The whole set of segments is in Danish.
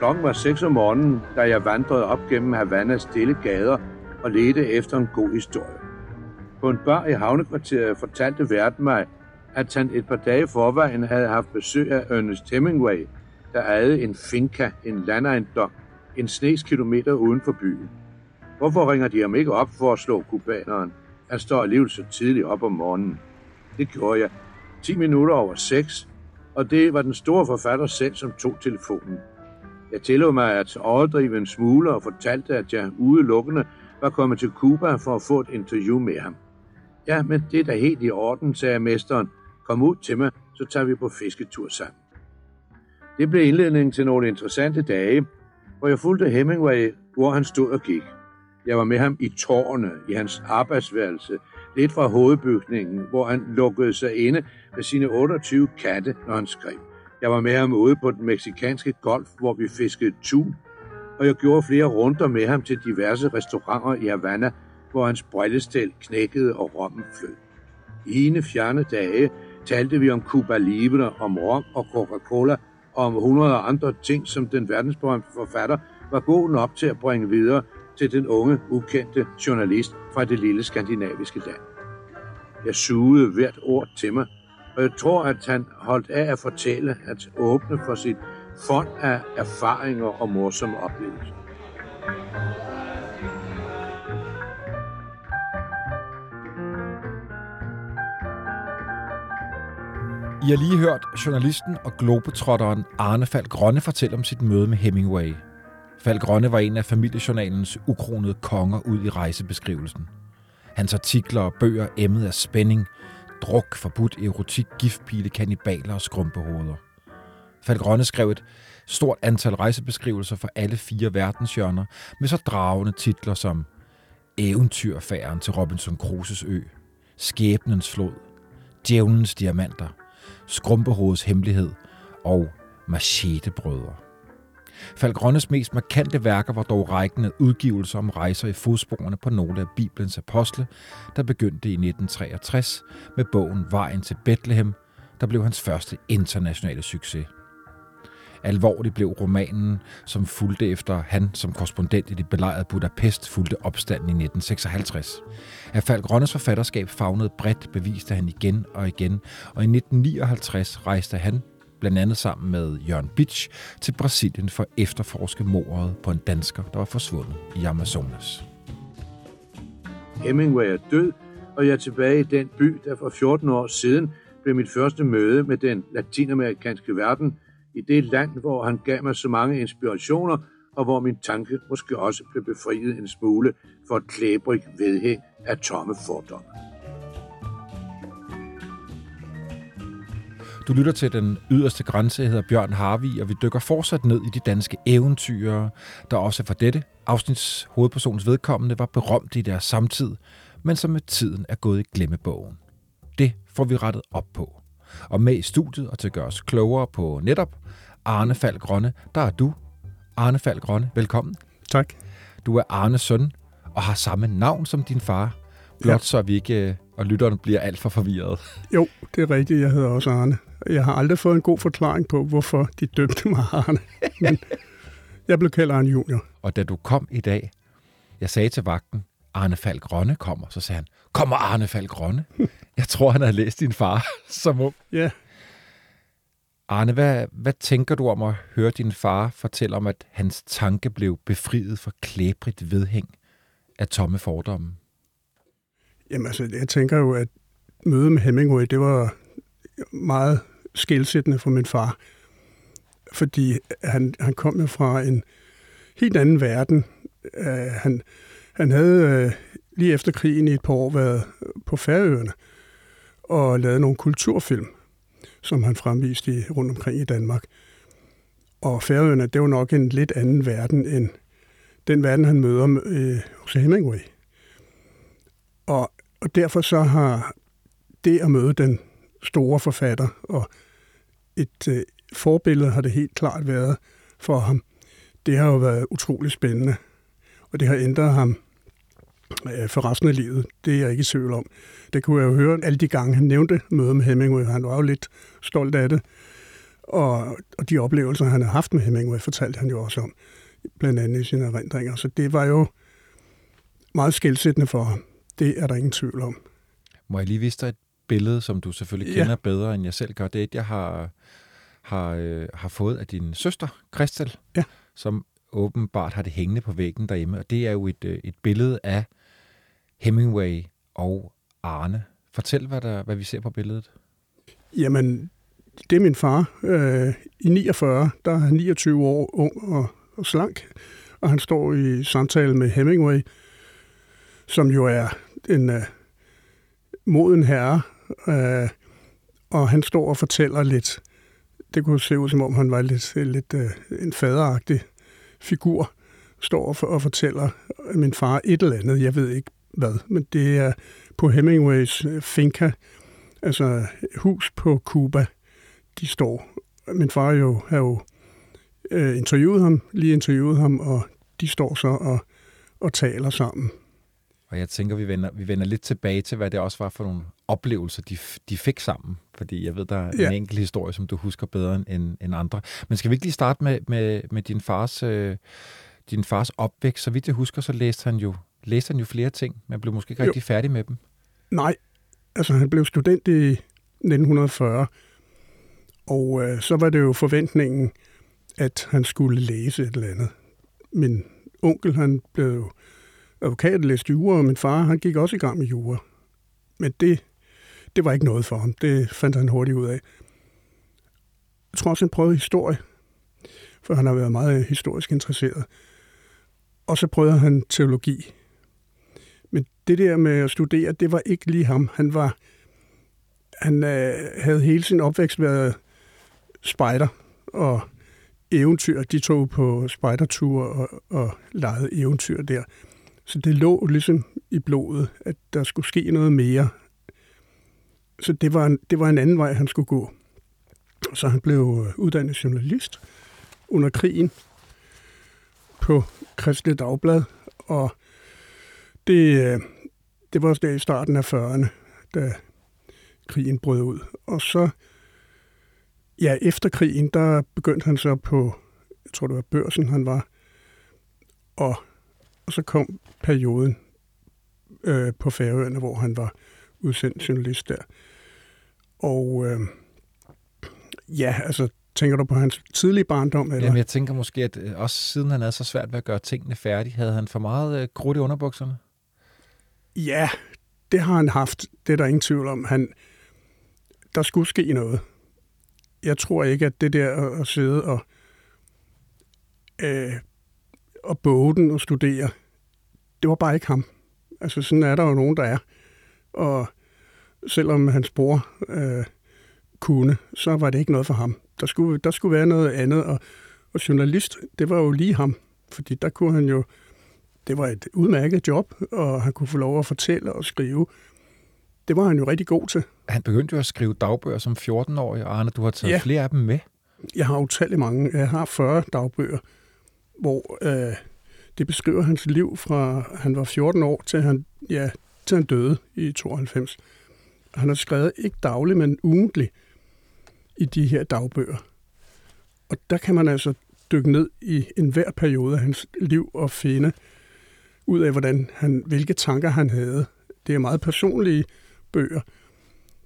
Klokken var 6 om morgenen, da jeg vandrede op gennem Havannas stille gader og ledte efter en god historie. På en bar i havnekvarteret fortalte verden mig, at han et par dage forvejen havde haft besøg af Ernest Hemingway, der ejede en finca, en landejendom, en snes kilometer uden for byen. Hvorfor ringer de ham ikke op for at slå kubaneren? Han står alligevel så tidligt op om morgenen. Det gjorde jeg. 10 minutter over 6, og det var den store forfatter selv, som tog telefonen. Jeg tillod mig at overdrive en smule og fortalte, at jeg udelukkende var kommet til Cuba for at få et interview med ham. Ja, men det er da helt i orden, sagde mesteren. Kom ud til mig, så tager vi på fisketur sammen. Det blev indledningen til nogle interessante dage, hvor jeg fulgte Hemingway, hvor han stod og gik. Jeg var med ham i tårne, i hans arbejdsværelse, lidt fra hovedbygningen, hvor han lukkede sig inde med sine 28 katte, når han skrev. Jeg var med ham ude på den meksikanske golf, hvor vi fiskede tun, og jeg gjorde flere runder med ham til diverse restauranter i Havana, hvor hans brillestel knækkede og rommen flød. I ene fjerne dage talte vi om Cuba Libre, om rom og Coca-Cola, og om hundrede andre ting, som den verdensberømte forfatter var god nok til at bringe videre til den unge, ukendte journalist fra det lille skandinaviske land. Jeg sugede hvert ord til mig, og jeg tror, at han holdt af at fortælle, at åbne for sit fond af erfaringer og morsomme oplevelser. I har lige hørt journalisten og globetrotteren Arne Falk Grønne fortælle om sit møde med Hemingway. Falk Grønne var en af familiejournalens ukronede konger ud i rejsebeskrivelsen. Hans artikler og bøger emmede af spænding, druk, forbudt erotik, giftpile, kanibaler og skrumpehoveder. Falgrønne skrev et stort antal rejsebeskrivelser for alle fire verdenshjørner med så dragende titler som Eventyrfæren til Robinson Crusoes ø, Skæbnens flod, Djævnens diamanter, Skrumpehoveds hemmelighed og Machetebrødre. Falk mest markante værker var dog rækkende udgivelser om rejser i fodsporene på nogle af Bibelens apostle, der begyndte i 1963 med bogen Vejen til Bethlehem, der blev hans første internationale succes. Alvorligt blev romanen, som fulgte efter han som korrespondent i det belejrede Budapest fulgte opstanden i 1956. At Falk Rønnes forfatterskab fagnede bredt, beviste han igen og igen, og i 1959 rejste han blandt andet sammen med Jørgen Bitsch, til Brasilien for at efterforske mordet på en dansker, der var forsvundet i Amazonas. Hemingway er død, og jeg er tilbage i den by, der for 14 år siden blev mit første møde med den latinamerikanske verden, i det land, hvor han gav mig så mange inspirationer, og hvor min tanke måske også blev befriet en smule for et klæbrig vedhæng af tomme fordomme. Du lytter til den yderste grænse, jeg hedder Bjørn Harvi, og vi dykker fortsat ned i de danske eventyr, der også for dette afsnits hovedpersons vedkommende var berømt i deres samtid, men som med tiden er gået i glemmebogen. Det får vi rettet op på. Og med i studiet og til at gøre os klogere på netop Arne Falk Grønne, der er du. Arne Falk Grønne, velkommen. Tak. Du er Arnes søn og har samme navn som din far, blot ja. så vi ikke og lytterne bliver alt for forvirret. Jo, det er rigtigt. Jeg hedder også Arne. Jeg har aldrig fået en god forklaring på, hvorfor de dømte mig Arne. Men jeg blev kaldt Arne Junior. Og da du kom i dag, jeg sagde til vagten, Arne Falk Rønne kommer, så sagde han, kommer Arne Falk Rønne? jeg tror, han har læst din far som ung. Ja. Arne, hvad, hvad tænker du om at høre din far fortælle om, at hans tanke blev befriet for klæbrigt vedhæng af tomme fordomme? Jamen altså, jeg tænker jo, at mødet med Hemingway, det var meget skældsættende for min far. Fordi han, han kom jo fra en helt anden verden. Uh, han, han havde uh, lige efter krigen i et par år været på Færøerne og lavet nogle kulturfilm, som han fremviste i, rundt omkring i Danmark. Og Færøerne, det var nok en lidt anden verden end den verden, han møder uh, hos Hemingway. Og, og derfor så har det at møde den store forfatter, og et øh, forbillede har det helt klart været for ham. Det har jo været utrolig spændende, og det har ændret ham øh, for resten af livet. Det er jeg ikke i tvivl om. Det kunne jeg jo høre alle de gange, han nævnte mødet med Hemingway. Han var jo lidt stolt af det. Og, og de oplevelser, han har haft med Hemingway, fortalte han jo også om, blandt andet i sine erindringer. Så det var jo meget skældsættende for ham. Det er der ingen tvivl om. Må jeg lige vise dig et billede, som du selvfølgelig kender ja. bedre, end jeg selv gør? Det er et, jeg har, har, øh, har fået af din søster, Christel, ja. som åbenbart har det hængende på væggen derhjemme. Og det er jo et, øh, et billede af Hemingway og Arne. Fortæl, hvad, der, hvad vi ser på billedet. Jamen, det er min far. Øh, I 49, der er han 29 år ung og, og slank, og han står i samtale med Hemingway, som jo er en uh, moden herre, Øh, og han står og fortæller lidt. Det kunne se ud, som om han var lidt, lidt øh, en faderagtig figur, står og, for, og fortæller øh, min far et eller andet. Jeg ved ikke hvad, men det er på Hemingways øh, finca, altså hus på Cuba, de står. Min far jo har jo øh, interviewet ham, lige interviewet ham, og de står så og, og taler sammen. Og jeg tænker, vi vender, vi vender lidt tilbage til, hvad det også var for nogle oplevelser, de, de fik sammen. Fordi jeg ved, der er ja. en enkelt historie, som du husker bedre end, end andre. Men skal vi ikke lige starte med, med, med din, fars, øh, din fars opvækst? Så vidt jeg husker, så læste han jo, læste han jo flere ting, men blev måske ikke jo. rigtig færdig med dem. Nej, altså han blev student i 1940, og øh, så var det jo forventningen, at han skulle læse et eller andet. Min onkel, han blev advokat, læste jura, og min far, han gik også i gang med jura. Men det, det var ikke noget for ham. Det fandt han hurtigt ud af. Jeg tror også, han prøvede historie, for han har været meget øh, historisk interesseret. Og så prøvede han teologi. Men det der med at studere, det var ikke lige ham. Han var han øh, havde hele sin opvækst været spejder og eventyr. De tog på spejderture og, og legede eventyr der. Så det lå ligesom i blodet, at der skulle ske noget mere. Så det var en, det var en anden vej, han skulle gå. Så han blev øh, uddannet journalist under krigen på Kristelig Dagblad, og det, øh, det var også der i starten af 40'erne, da krigen brød ud. Og så, ja, efter krigen, der begyndte han så på, jeg tror det var børsen, han var, og, og så kom perioden øh, på Færøerne, hvor han var udsendt journalist der. Og øh, ja, altså, tænker du på hans tidlige barndom? Eller? Jamen, jeg tænker måske, at øh, også siden han havde så svært ved at gøre tingene færdige, havde han for meget øh, krudt i underbukserne? Ja, det har han haft. Det er der ingen tvivl om. Han, der skulle ske noget. Jeg tror ikke, at det der at sidde og, øh, og boge den og studere, det var bare ikke ham. Altså sådan er der jo nogen, der er. Og selvom hans bror øh, kunne, så var det ikke noget for ham. Der skulle, der skulle være noget andet, og, og journalist, det var jo lige ham. Fordi der kunne han jo, det var et udmærket job, og han kunne få lov at fortælle og skrive. Det var han jo rigtig god til. Han begyndte jo at skrive dagbøger som 14-årig, og Arne, du har taget ja. flere af dem med. Jeg har utallige mange. Jeg har 40 dagbøger, hvor øh, det beskriver hans liv fra han var 14 år til han, ja, til han døde i 92. Han har skrevet ikke dagligt, men ugentligt i de her dagbøger. Og der kan man altså dykke ned i enhver periode af hans liv og finde ud af, hvordan han, hvilke tanker han havde. Det er meget personlige bøger.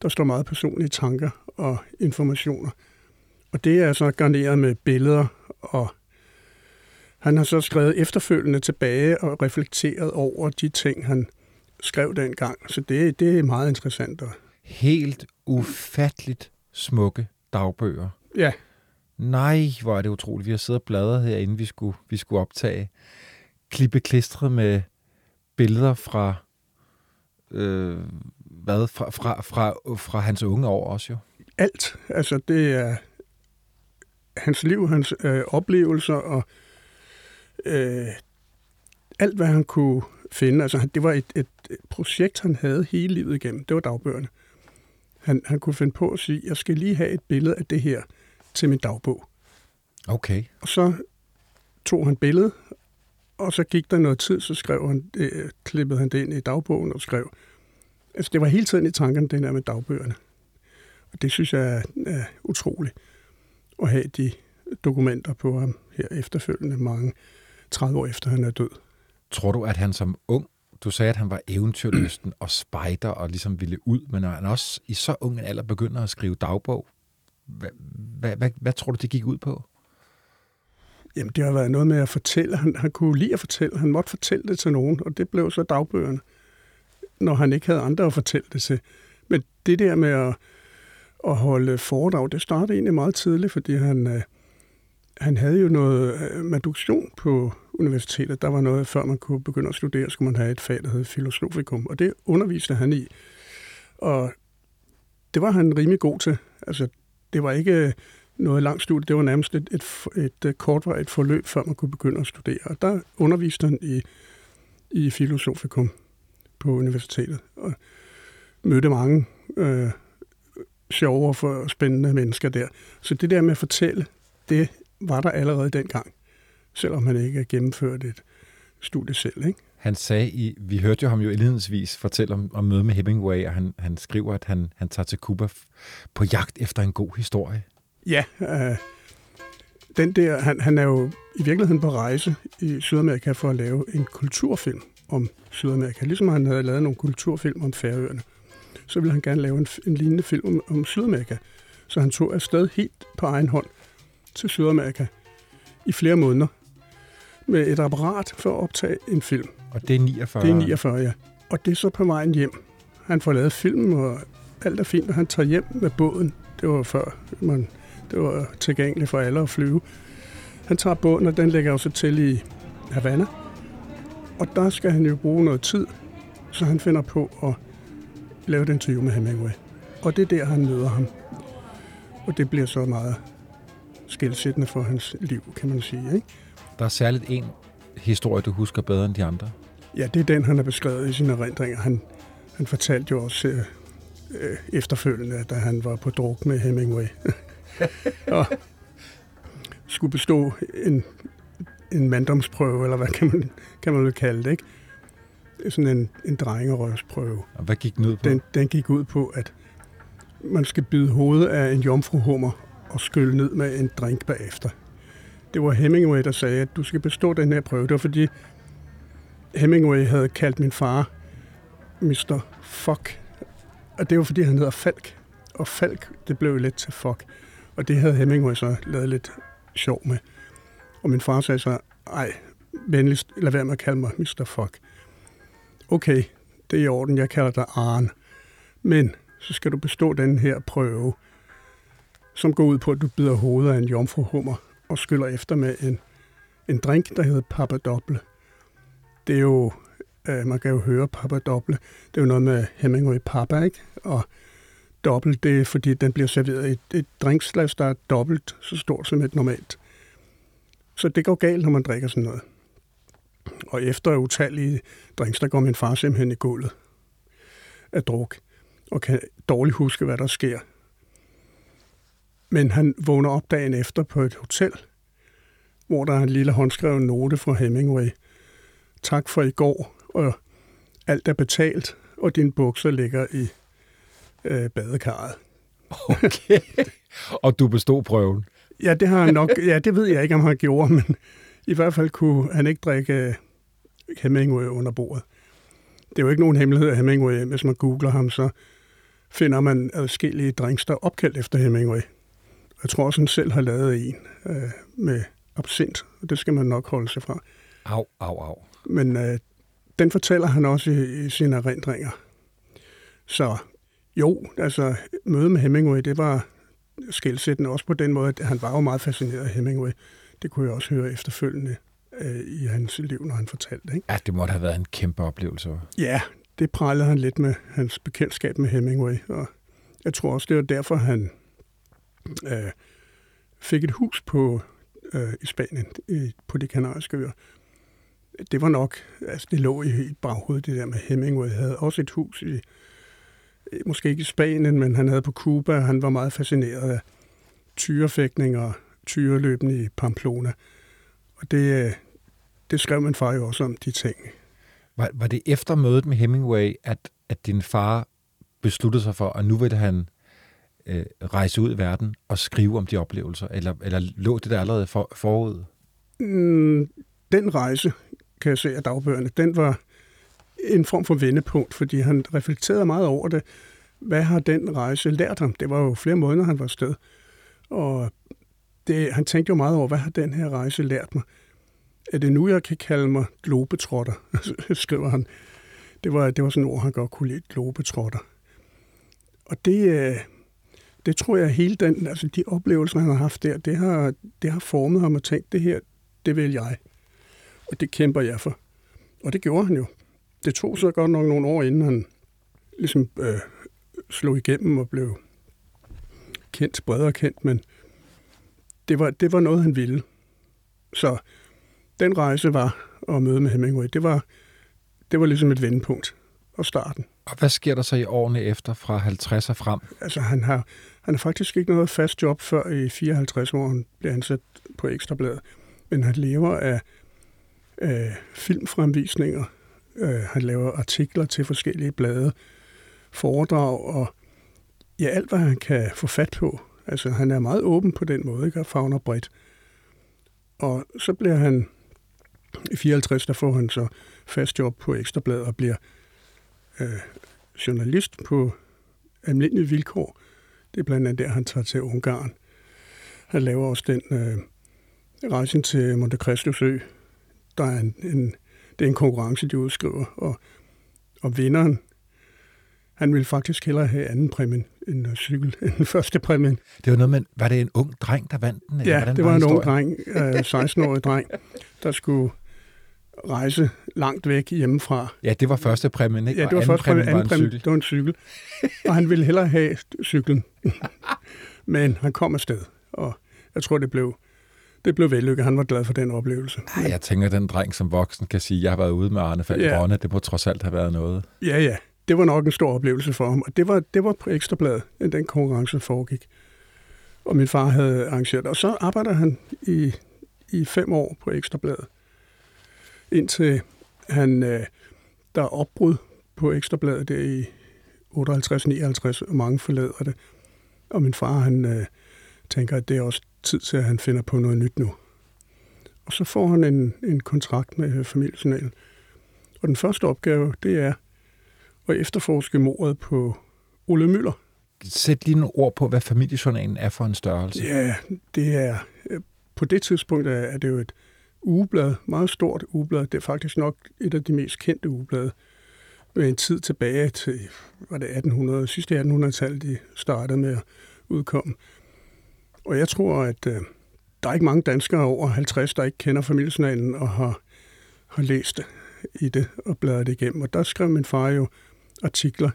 Der står meget personlige tanker og informationer. Og det er så garneret med billeder, og han har så skrevet efterfølgende tilbage og reflekteret over de ting, han skrev dengang. Så det, det er meget interessant. Helt ufatteligt smukke dagbøger. Ja. Nej, hvor er det utroligt. Vi har siddet og bladret her, inden vi skulle, vi skulle optage. Klippe klistret med billeder fra, øh, hvad, fra, fra, fra, fra hans unge år også jo. Alt. Altså, det er hans liv, hans øh, oplevelser og øh, alt, hvad han kunne finde. Altså, det var et, et, projekt, han havde hele livet igennem. Det var dagbøgerne. Han, han kunne finde på at sige, jeg skal lige have et billede af det her til min dagbog. Okay. Og så tog han billedet, og så gik der noget tid, så skrev han, øh, klippede han det ind i dagbogen og skrev. Altså, det var hele tiden i tankerne, det der med dagbøgerne. Og det synes jeg er, er utroligt. at have de dokumenter på ham her efterfølgende mange 30 år efter han er død. Tror du, at han som ung, du sagde, at han var eventyrlysten og spejder og ligesom ville ud, men når han også i så ung en alder begynder at skrive dagbog, hvad, hvad, hvad, hvad tror du, det gik ud på? Jamen, det har været noget med at fortælle. Han, han kunne lide at fortælle. Han måtte fortælle det til nogen, og det blev så dagbøgerne, når han ikke havde andre at fortælle det til. Men det der med at, at holde foredrag, det startede egentlig meget tidligt, fordi han, øh, han havde jo noget øh, maduktion på universitetet. Der var noget, før man kunne begynde at studere, skulle man have et fag, der hed filosofikum, og det underviste han i. Og det var han rimelig god til. Altså, det var ikke øh, noget langt studie, det var nærmest et, et, et, øh, kortvarigt forløb, før man kunne begynde at studere. Og der underviste han i, i filosofikum på universitetet, og mødte mange øh, sjove og for spændende mennesker der. Så det der med at fortælle, det var der allerede dengang, selvom han ikke har gennemført et studie selv. Ikke? Han sagde, i, vi hørte jo ham jo indledningsvis fortælle om, om møde med Hemingway, og han, han skriver, at han, han tager til Cuba på jagt efter en god historie. Ja, øh, den der, han, han er jo i virkeligheden på rejse i Sydamerika for at lave en kulturfilm om Sydamerika. Ligesom han havde lavet nogle kulturfilm om Færøerne, så ville han gerne lave en, en lignende film om, om Sydamerika. Så han tog afsted helt på egen hånd til Sydamerika i flere måneder med et apparat for at optage en film. Og det er 49? Det er 49, ja. Og det er så på vejen hjem. Han får lavet film, og alt er fint, og han tager hjem med båden. Det var før man, det var tilgængeligt for alle at flyve. Han tager båden, og den lægger jo så til i Havana. Og der skal han jo bruge noget tid, så han finder på at lave et interview med Hemingway. Og det er der, han møder ham. Og det bliver så meget skældsættende for hans liv, kan man sige. Ikke? Der er særligt en historie, du husker bedre end de andre. Ja, det er den, han har beskrevet i sine erindringer. Han, han fortalte jo også øh, øh, efterfølgende, da han var på druk med Hemingway. og skulle bestå en, en manddomsprøve, eller hvad kan man, kan man kalde det, ikke? Sådan en, en drengerøvsprøve. Og hvad gik den ud på? Den, den gik ud på, at man skal bide hovedet af en jomfruhummer og skylle ned med en drink bagefter. Det var Hemingway, der sagde, at du skal bestå den her prøve. Det var fordi Hemingway havde kaldt min far Mr. Fuck. Og det var fordi, han hedder Falk. Og Falk, det blev lidt til fuck. Og det havde Hemingway så lavet lidt sjov med. Og min far sagde så, ej, venligst lad være med at kalde mig Mr. Fuck. Okay, det er i orden, jeg kalder dig Arne. Men så skal du bestå den her prøve, som går ud på, at du bider hovedet af en jomfruhummer og skyller efter med en, en drink, der hedder Papadoble. Det er jo, øh, man kan jo høre Papadoble, det er jo noget med Hemingway Papa, ikke? Og dobbelt, det er fordi, den bliver serveret i et, et drinksglas, der er dobbelt så stort som et normalt. Så det går galt, når man drikker sådan noget. Og efter utallige drinks, der går min far simpelthen i gulvet af druk, og kan dårligt huske, hvad der sker. Men han vågner op dagen efter på et hotel, hvor der er en lille håndskrevet note fra Hemingway. Tak for i går, og alt er betalt, og dine bukser ligger i øh, badekarret. Okay. og du bestod prøven? Ja, det har han nok. Ja, det ved jeg ikke, om han gjorde, men i hvert fald kunne han ikke drikke øh, Hemingway under bordet. Det er jo ikke nogen hemmelighed af Hemingway. Hvis man googler ham, så finder man adskillige drinks, der er opkaldt efter Hemingway. Jeg tror også, han selv har lavet en øh, med absint, og det skal man nok holde sig fra. Au, au, au. Men øh, den fortæller han også i, i sine erindringer. Så jo, altså mødet med Hemingway, det var skældsættende også på den måde, at han var jo meget fascineret af Hemingway. Det kunne jeg også høre efterfølgende øh, i hans liv, når han fortalte. Ikke? Ja, det måtte have været en kæmpe oplevelse. Ja, det prallede han lidt med hans bekendtskab med Hemingway, og jeg tror også, det var derfor, han øh, fik et hus på øh, i Spanien, i, på de kanariske øer. Det var nok, altså det lå i, i baghovedet, det der med Hemingway havde også et hus i, måske ikke i Spanien, men han havde på Cuba, han var meget fascineret af tyrefægtning og tyreløben i Pamplona. Og det, øh, det skrev min far jo også om, de ting. Var, var det efter mødet med Hemingway, at, at din far besluttede sig for, at nu ville han øh, rejse ud i verden og skrive om de oplevelser? Eller, eller lå det der allerede for, forud? Mm, den rejse, kan jeg se af dagbøgerne, den var en form for vendepunkt, fordi han reflekterede meget over det. Hvad har den rejse lært ham? Det var jo flere måneder, han var afsted. Og det, han tænkte jo meget over, hvad har den her rejse lært mig? Er det nu, jeg kan kalde mig globetrotter, altså, skriver han. Det var, det var sådan et ord, han godt kunne lide, globetrotter. Og det, øh, det tror jeg, hele den, altså de oplevelser, han har haft der, det har, det har formet ham og tænkt, det her, det vil jeg. Og det kæmper jeg for. Og det gjorde han jo. Det tog så godt nok nogle år, inden han ligesom øh, slog igennem og blev kendt, bredere kendt, men det var, det var noget, han ville. Så den rejse var at møde med Hemingway, det var, det var ligesom et vendepunkt og starten. Og hvad sker der så i årene efter fra 50 og frem? Altså, han har, han har faktisk ikke noget fast job før i 54, år, han bliver ansat på Ekstrabladet. Men han lever af øh, filmfremvisninger. Øh, han laver artikler til forskellige blade, foredrag og ja, alt, hvad han kan få fat på. Altså, han er meget åben på den måde, ikke? og fagner bredt. Og så bliver han, i 54, der får han så fast job på Ekstrabladet og bliver øh, journalist på almindelige vilkår. Det er blandt andet der, han tager til Ungarn. Han laver også den øh, rejsen til Monte Cristo Sø. Der er en, en, det er en konkurrence, de udskriver, og, og vinderen, han ville faktisk hellere have anden præmien end uh, cykel, end den første præmien. Det var noget med, var det en ung dreng, der vandt den? Ja, det var, var en ung dreng, øh, 16-årig dreng, der skulle rejse langt væk hjemmefra. Ja, det var første præmien, ikke? Ja, det var første præmien, anden præmien, det var en cykel. Og han ville hellere have cyklen. Men han kom afsted, og jeg tror, det blev, det blev vellykket. Han var glad for den oplevelse. Ej, jeg tænker, den dreng som voksen kan sige, jeg har været ude med Arne Falk ja. Rønne. Det må trods alt have været noget. Ja, ja. Det var nok en stor oplevelse for ham. Og det var, det var på Ekstrabladet, den konkurrence foregik. Og min far havde arrangeret Og så arbejder han i, i fem år på Ekstrabladet indtil han, øh, der er opbrud på Ekstrabladet der i 58-59, og mange forlader det. Og min far, han øh, tænker, at det er også tid til, at han finder på noget nyt nu. Og så får han en, en kontrakt med familiejournalen. Og den første opgave, det er at efterforske mordet på Ole Møller. Sæt lige nogle ord på, hvad familiejournalen er for en størrelse. Ja, det er... Øh, på det tidspunkt er det jo et ugeblad, meget stort ugeblad. Det er faktisk nok et af de mest kendte ugeblade. Med en tid tilbage til, var det 1800, sidste 1800-tallet, de startede med at udkomme. Og jeg tror, at øh, der er ikke mange danskere over 50, der ikke kender familiesnalen og har, har læst i det og bladret det igennem. Og der skrev min far jo artikler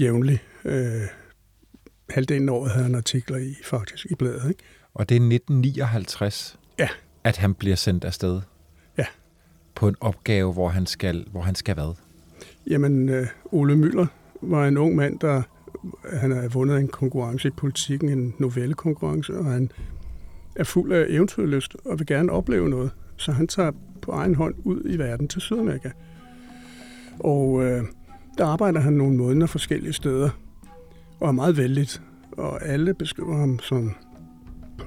jævnligt. Øh, halvdelen af året havde han artikler i, faktisk, i bladet. Ikke? Og det er 1959? Ja at han bliver sendt afsted? Ja. På en opgave, hvor han skal, hvor han skal hvad? Jamen, øh, Ole Møller var en ung mand, der han har vundet en konkurrence i politikken, en novellekonkurrence, og han er fuld af eventyrlyst og vil gerne opleve noget. Så han tager på egen hånd ud i verden til Sydamerika. Og øh, der arbejder han nogle måneder forskellige steder, og er meget vældigt. Og alle beskriver ham som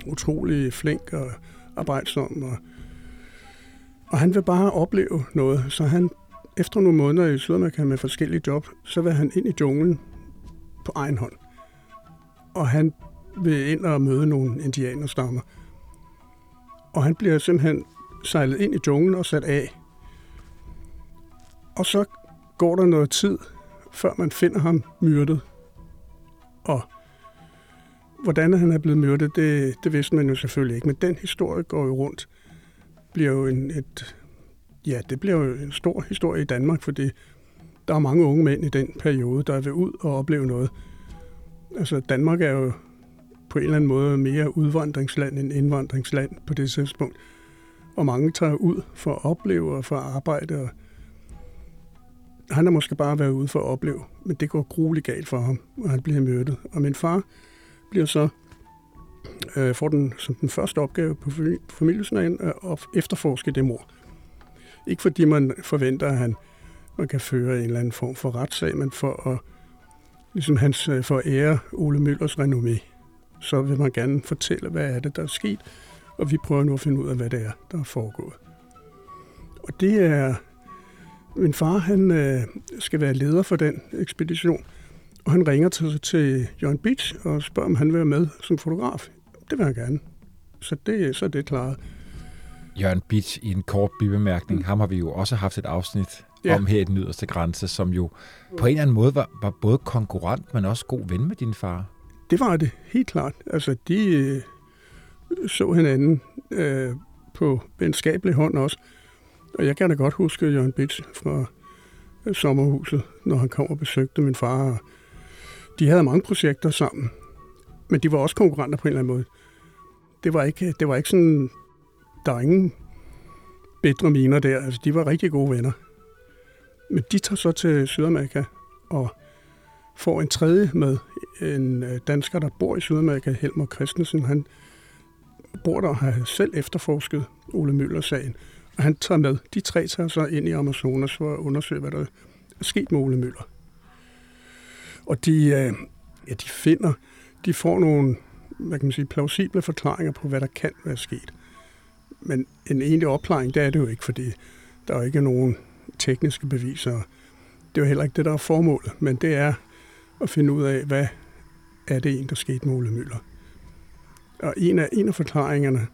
utrolig flink og arbejdsom, og, og han vil bare opleve noget. Så han, efter nogle måneder i Sydamerika med forskellige job, så vil han ind i junglen på egen hånd. Og han vil ind og møde nogle indianerstammer. Og han bliver simpelthen sejlet ind i junglen og sat af. Og så går der noget tid, før man finder ham myrdet. Og Hvordan han er blevet myrdet, det, det vidste man jo selvfølgelig ikke, men den historie går jo rundt. Bliver jo en, et, ja, det bliver jo en stor historie i Danmark, fordi der er mange unge mænd i den periode, der vil ud og opleve noget. Altså Danmark er jo på en eller anden måde mere udvandringsland end indvandringsland på det tidspunkt. Og mange tager ud for at opleve og for at arbejde. Og han har måske bare været ude for at opleve, men det går grueligt galt for ham, og han bliver myrdet. Og min far, bliver så øh, får den som den første opgave på familien at efterforske det mor. Ikke fordi man forventer, at han, man kan føre en eller anden form for retssag, men for at ligesom hans øh, forære Ole Møllers renommé, så vil man gerne fortælle, hvad er det, der er sket, og vi prøver nu at finde ud af, hvad det er, der er foregået. Og det er, min far, han øh, skal være leder for den ekspedition, og han ringer til, til John Beach og spørger, om han vil være med som fotograf. Det vil han gerne. Så det, så er det klaret. Jørgen Beach i en kort bibemærkning, ham har vi jo også haft et afsnit ja. om her i den yderste grænse, som jo på en eller anden måde var, var både konkurrent, men også god ven med din far. Det var det, helt klart. Altså, de øh, så hinanden øh, på venskabelig hånd også. Og jeg kan da godt huske Jørgen Bitch fra øh, sommerhuset, når han kom og besøgte min far. De havde mange projekter sammen, men de var også konkurrenter på en eller anden måde. Det var ikke, det var ikke sådan, der er ingen bedre miner der. Altså, de var rigtig gode venner. Men de tager så til Sydamerika og får en tredje med. En øh, dansker, der bor i Sydamerika, Helmer Christensen. Han bor der og har selv efterforsket Ole Møller-sagen. Og han tager med. De tre tager så ind i Amazonas for at undersøge, hvad der er sket med Ole Møller. Og de, øh, ja, de finder, de får nogle hvad kan man sige, plausible forklaringer på, hvad der kan være sket. Men en egentlig opklaring, det er det jo ikke, fordi der er ikke nogen tekniske beviser. Det er jo heller ikke det, der er formålet, men det er at finde ud af, hvad er det en, der skete med Ole Møller. Og en af, en af forklaringerne,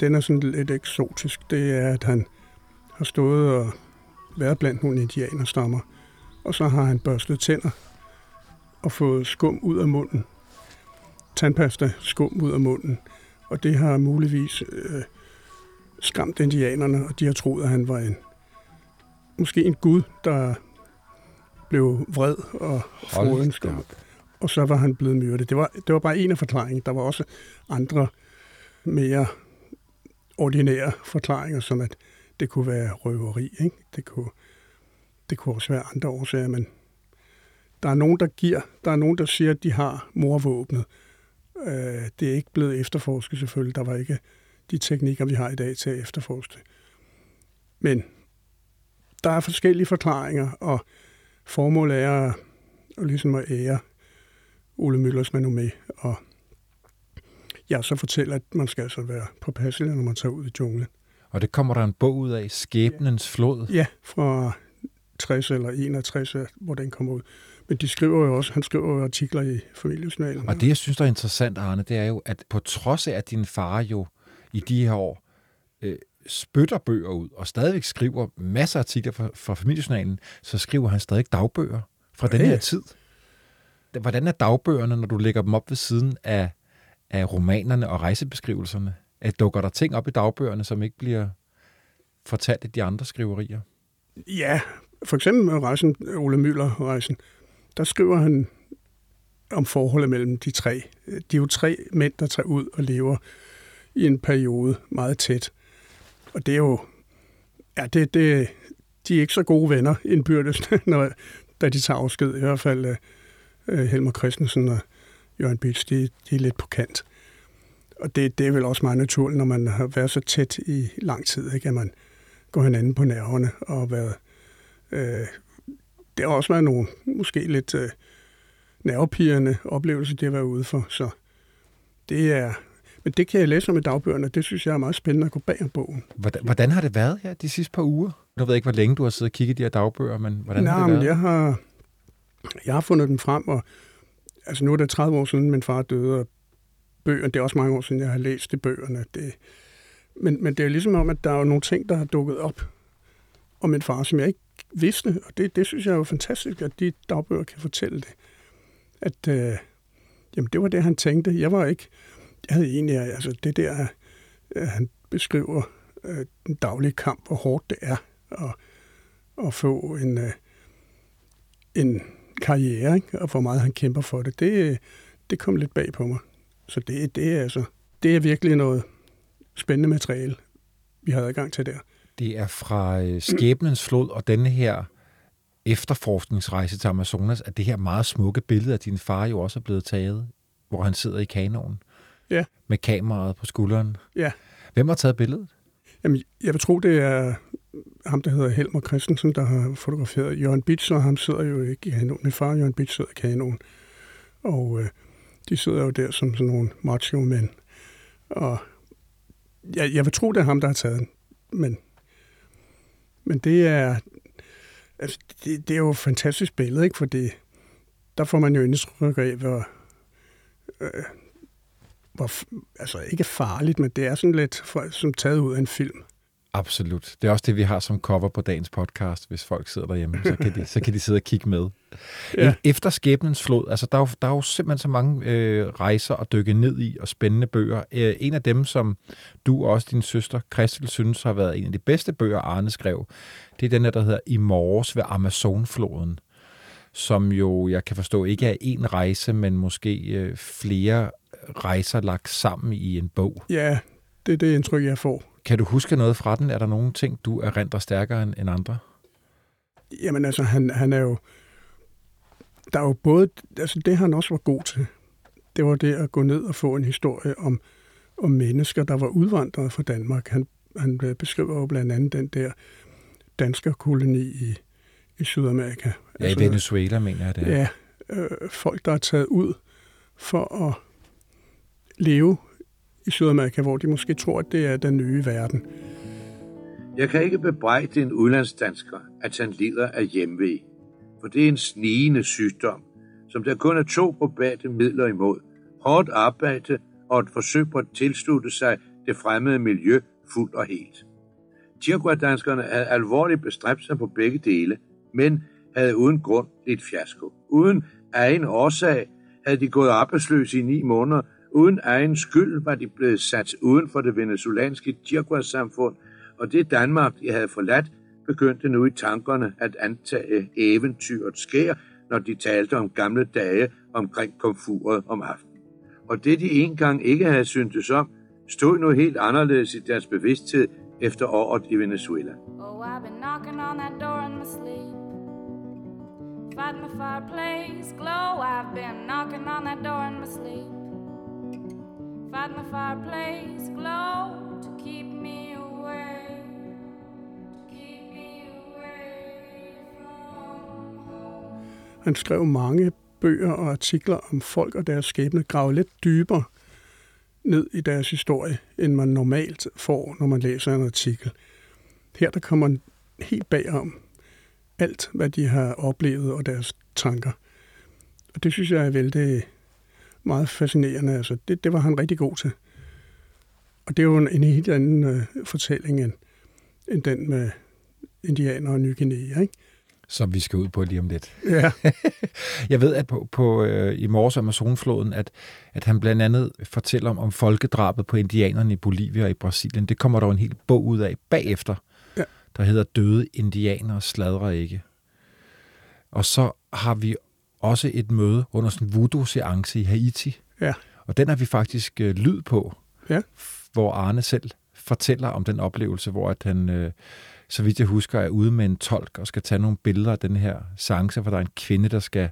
den er sådan lidt eksotisk, det er, at han har stået og været blandt nogle indianerstammer, og så har han børstet tænder og fået skum ud af munden. Tandpasta skum ud af munden. Og det har muligvis øh, skræmt indianerne, og de har troet, at han var en måske en gud, der blev vred og frodensk. Og så var han blevet myrdet. Det var, det var bare en af forklaringerne. Der var også andre mere ordinære forklaringer, som at det kunne være røveri. Ikke? Det, kunne, det kunne også være andre årsager, men der er nogen, der giver, der er nogen, der siger, at de har morvåbnet. Øh, det er ikke blevet efterforsket selvfølgelig. Der var ikke de teknikker, vi har i dag til at efterforske. Men der er forskellige forklaringer, og formålet er at, at, ligesom at ære Ole Møllers med, og jeg så fortæller, at man skal altså være på påpasselig, når man tager ud i junglen. Og det kommer der en bog ud af, Skæbnens Flod? Ja, fra 60 eller 61, hvor den kommer ud. Men de skriver jo også, han skriver jo artikler i familiesjournalen. Og det, jeg synes, der er interessant, Arne, det er jo, at på trods af, at din far jo i de her år øh, spytter bøger ud, og stadigvæk skriver masser af artikler for, for familiejournalen, så skriver han stadig dagbøger fra ja. den her tid. Hvordan er dagbøgerne, når du lægger dem op ved siden af, af romanerne og rejsebeskrivelserne? At dukker der ting op i dagbøgerne, som ikke bliver fortalt i de andre skriverier? Ja, for eksempel rejsen, Ole Møller-rejsen, der skriver han om forholdet mellem de tre. De er jo tre mænd, der tager ud og lever i en periode meget tæt. Og det er jo, ja, det, det, de er ikke så gode venner indbyrdes, når, da de tager afsked. I hvert fald uh, Helmer Christensen og Jørgen Bitsch, de, de er lidt på kant. Og det, det er vel også meget naturligt, når man har været så tæt i lang tid, ikke? at man går hinanden på nerverne og været... Øh, det har også været nogle måske lidt øh, nervepirrende oplevelser, det har været ude for. Så det er, men det kan jeg læse om i dagbøgerne, og det synes jeg er meget spændende at gå bag om bogen. Hvordan, hvordan har det været her de sidste par uger? Du ved ikke, hvor længe du har siddet og kigget de her dagbøger, men hvordan Nej, har det været? Jeg har, jeg har fundet dem frem, og altså nu er det 30 år siden, min far døde, og bøger, det er også mange år siden, jeg har læst de bøgerne. Det, men, men det er ligesom om, at der er nogle ting, der har dukket op om min far, som jeg ikke visne, og det, det synes jeg er jo fantastisk, at de dagbøger kan fortælle det. At øh, jamen, det var det, han tænkte. Jeg var ikke jeg havde egentlig, altså det der, øh, han beskriver øh, den daglige kamp, hvor hårdt det er at, at få en, øh, en karriere, ikke? og hvor meget han kæmper for det, det, det kom lidt bag på mig. Så det, det, er altså, det er virkelig noget spændende materiale, vi har adgang til der. Det er fra øh, Skæbnens Flod og denne her efterforskningsrejse til Amazonas, at det her meget smukke billede af din far jo også er blevet taget, hvor han sidder i kanonen. Ja. Med kameraet på skulderen. Ja. Hvem har taget billedet? Jamen, jeg vil tro, det er ham, der hedder Helmer Christensen, der har fotograferet Jørgen Bitz, og ham sidder jo ikke i kanon. Min far, Jørgen Bitz, sidder i kanon. Og øh, de sidder jo der som sådan nogle macho-mænd. Og jeg, jeg vil tro, det er ham, der har taget den. Men, men det er, altså, det, det er jo et fantastisk billede, ikke? Fordi der får man jo indtryk af, hvor, øh, hvor, altså ikke farligt, men det er sådan lidt for, som taget ud af en film. Absolut. Det er også det, vi har som cover på dagens podcast. Hvis folk sidder derhjemme, så kan de, så kan de sidde og kigge med. Ja. Efter skæbnens flod, altså der er jo, der er jo simpelthen så mange øh, rejser at dykke ned i, og spændende bøger. Øh, en af dem, som du og også din søster Christel synes har været en af de bedste bøger, Arne skrev, det er den der, der hedder I morges ved Amazonfloden, som jo, jeg kan forstå, ikke er en rejse, men måske øh, flere rejser lagt sammen i en bog. Ja, det er det indtryk, jeg får. Kan du huske noget fra den? Er der nogle ting, du erindrer stærkere end, end andre? Jamen altså, han, han er jo... Der er jo både... Altså, det han også var god til, det var det at gå ned og få en historie om, om mennesker, der var udvandret fra Danmark. Han, han beskriver jo blandt andet den der danske koloni i, i Sydamerika. Ja, altså, i Venezuela, mener jeg det er. Ja, øh, folk, der er taget ud for at leve i Sydamerika, hvor de måske tror, at det er den nye verden. Jeg kan ikke bebrejde en udlandsdansker, at han lider af hjemvej, for det er en snigende sygdom, som der kun er to probate midler imod. Hårdt arbejde og et forsøg på at tilslutte sig det fremmede miljø fuldt og helt. Tirguadanskerne havde alvorligt bestræbt sig på begge dele, men havde uden grund lidt fiasko. Uden egen årsag havde de gået arbejdsløse i ni måneder Uden egen skyld var de blevet sat uden for det venezuelanske Chirguas-samfund, og det Danmark, de havde forladt, begyndte nu i tankerne at antage eventyret sker, når de talte om gamle dage omkring komfuret om aftenen. Og det de engang ikke havde syntes om, stod nu helt anderledes i deres bevidsthed efter året i Venezuela. Oh, I've been knocking on that door in my sleep. Fighting the fireplace glow. I've been knocking on that door in my sleep. Find the fireplace glow to keep me away, to keep me away from home. Han skrev mange bøger og artikler om folk og deres skæbne, grave lidt dybere ned i deres historie, end man normalt får, når man læser en artikel. Her der kommer man helt bagom alt, hvad de har oplevet og deres tanker. Og det synes jeg er vældig meget fascinerende. Altså, det, det var han rigtig god til. Og det er jo en, en helt anden øh, fortælling end, end den med indianer og Ny Guinea, ikke? Som vi skal ud på lige om lidt. Ja. jeg ved, at på, på øh, i morges Amazonfloden, at, at han blandt andet fortæller om, om folkedrabet på indianerne i Bolivia og i Brasilien. Det kommer der en hel bog ud af bagefter, ja. der hedder Døde indianere sladrer ikke. Og så har vi også et møde under sådan en voodoo-seance i Haiti. Ja. Og den har vi faktisk øh, lyd på, ja. hvor Arne selv fortæller om den oplevelse, hvor at han, øh, så vidt jeg husker, er ude med en tolk og skal tage nogle billeder af den her seance, hvor der er en kvinde, der skal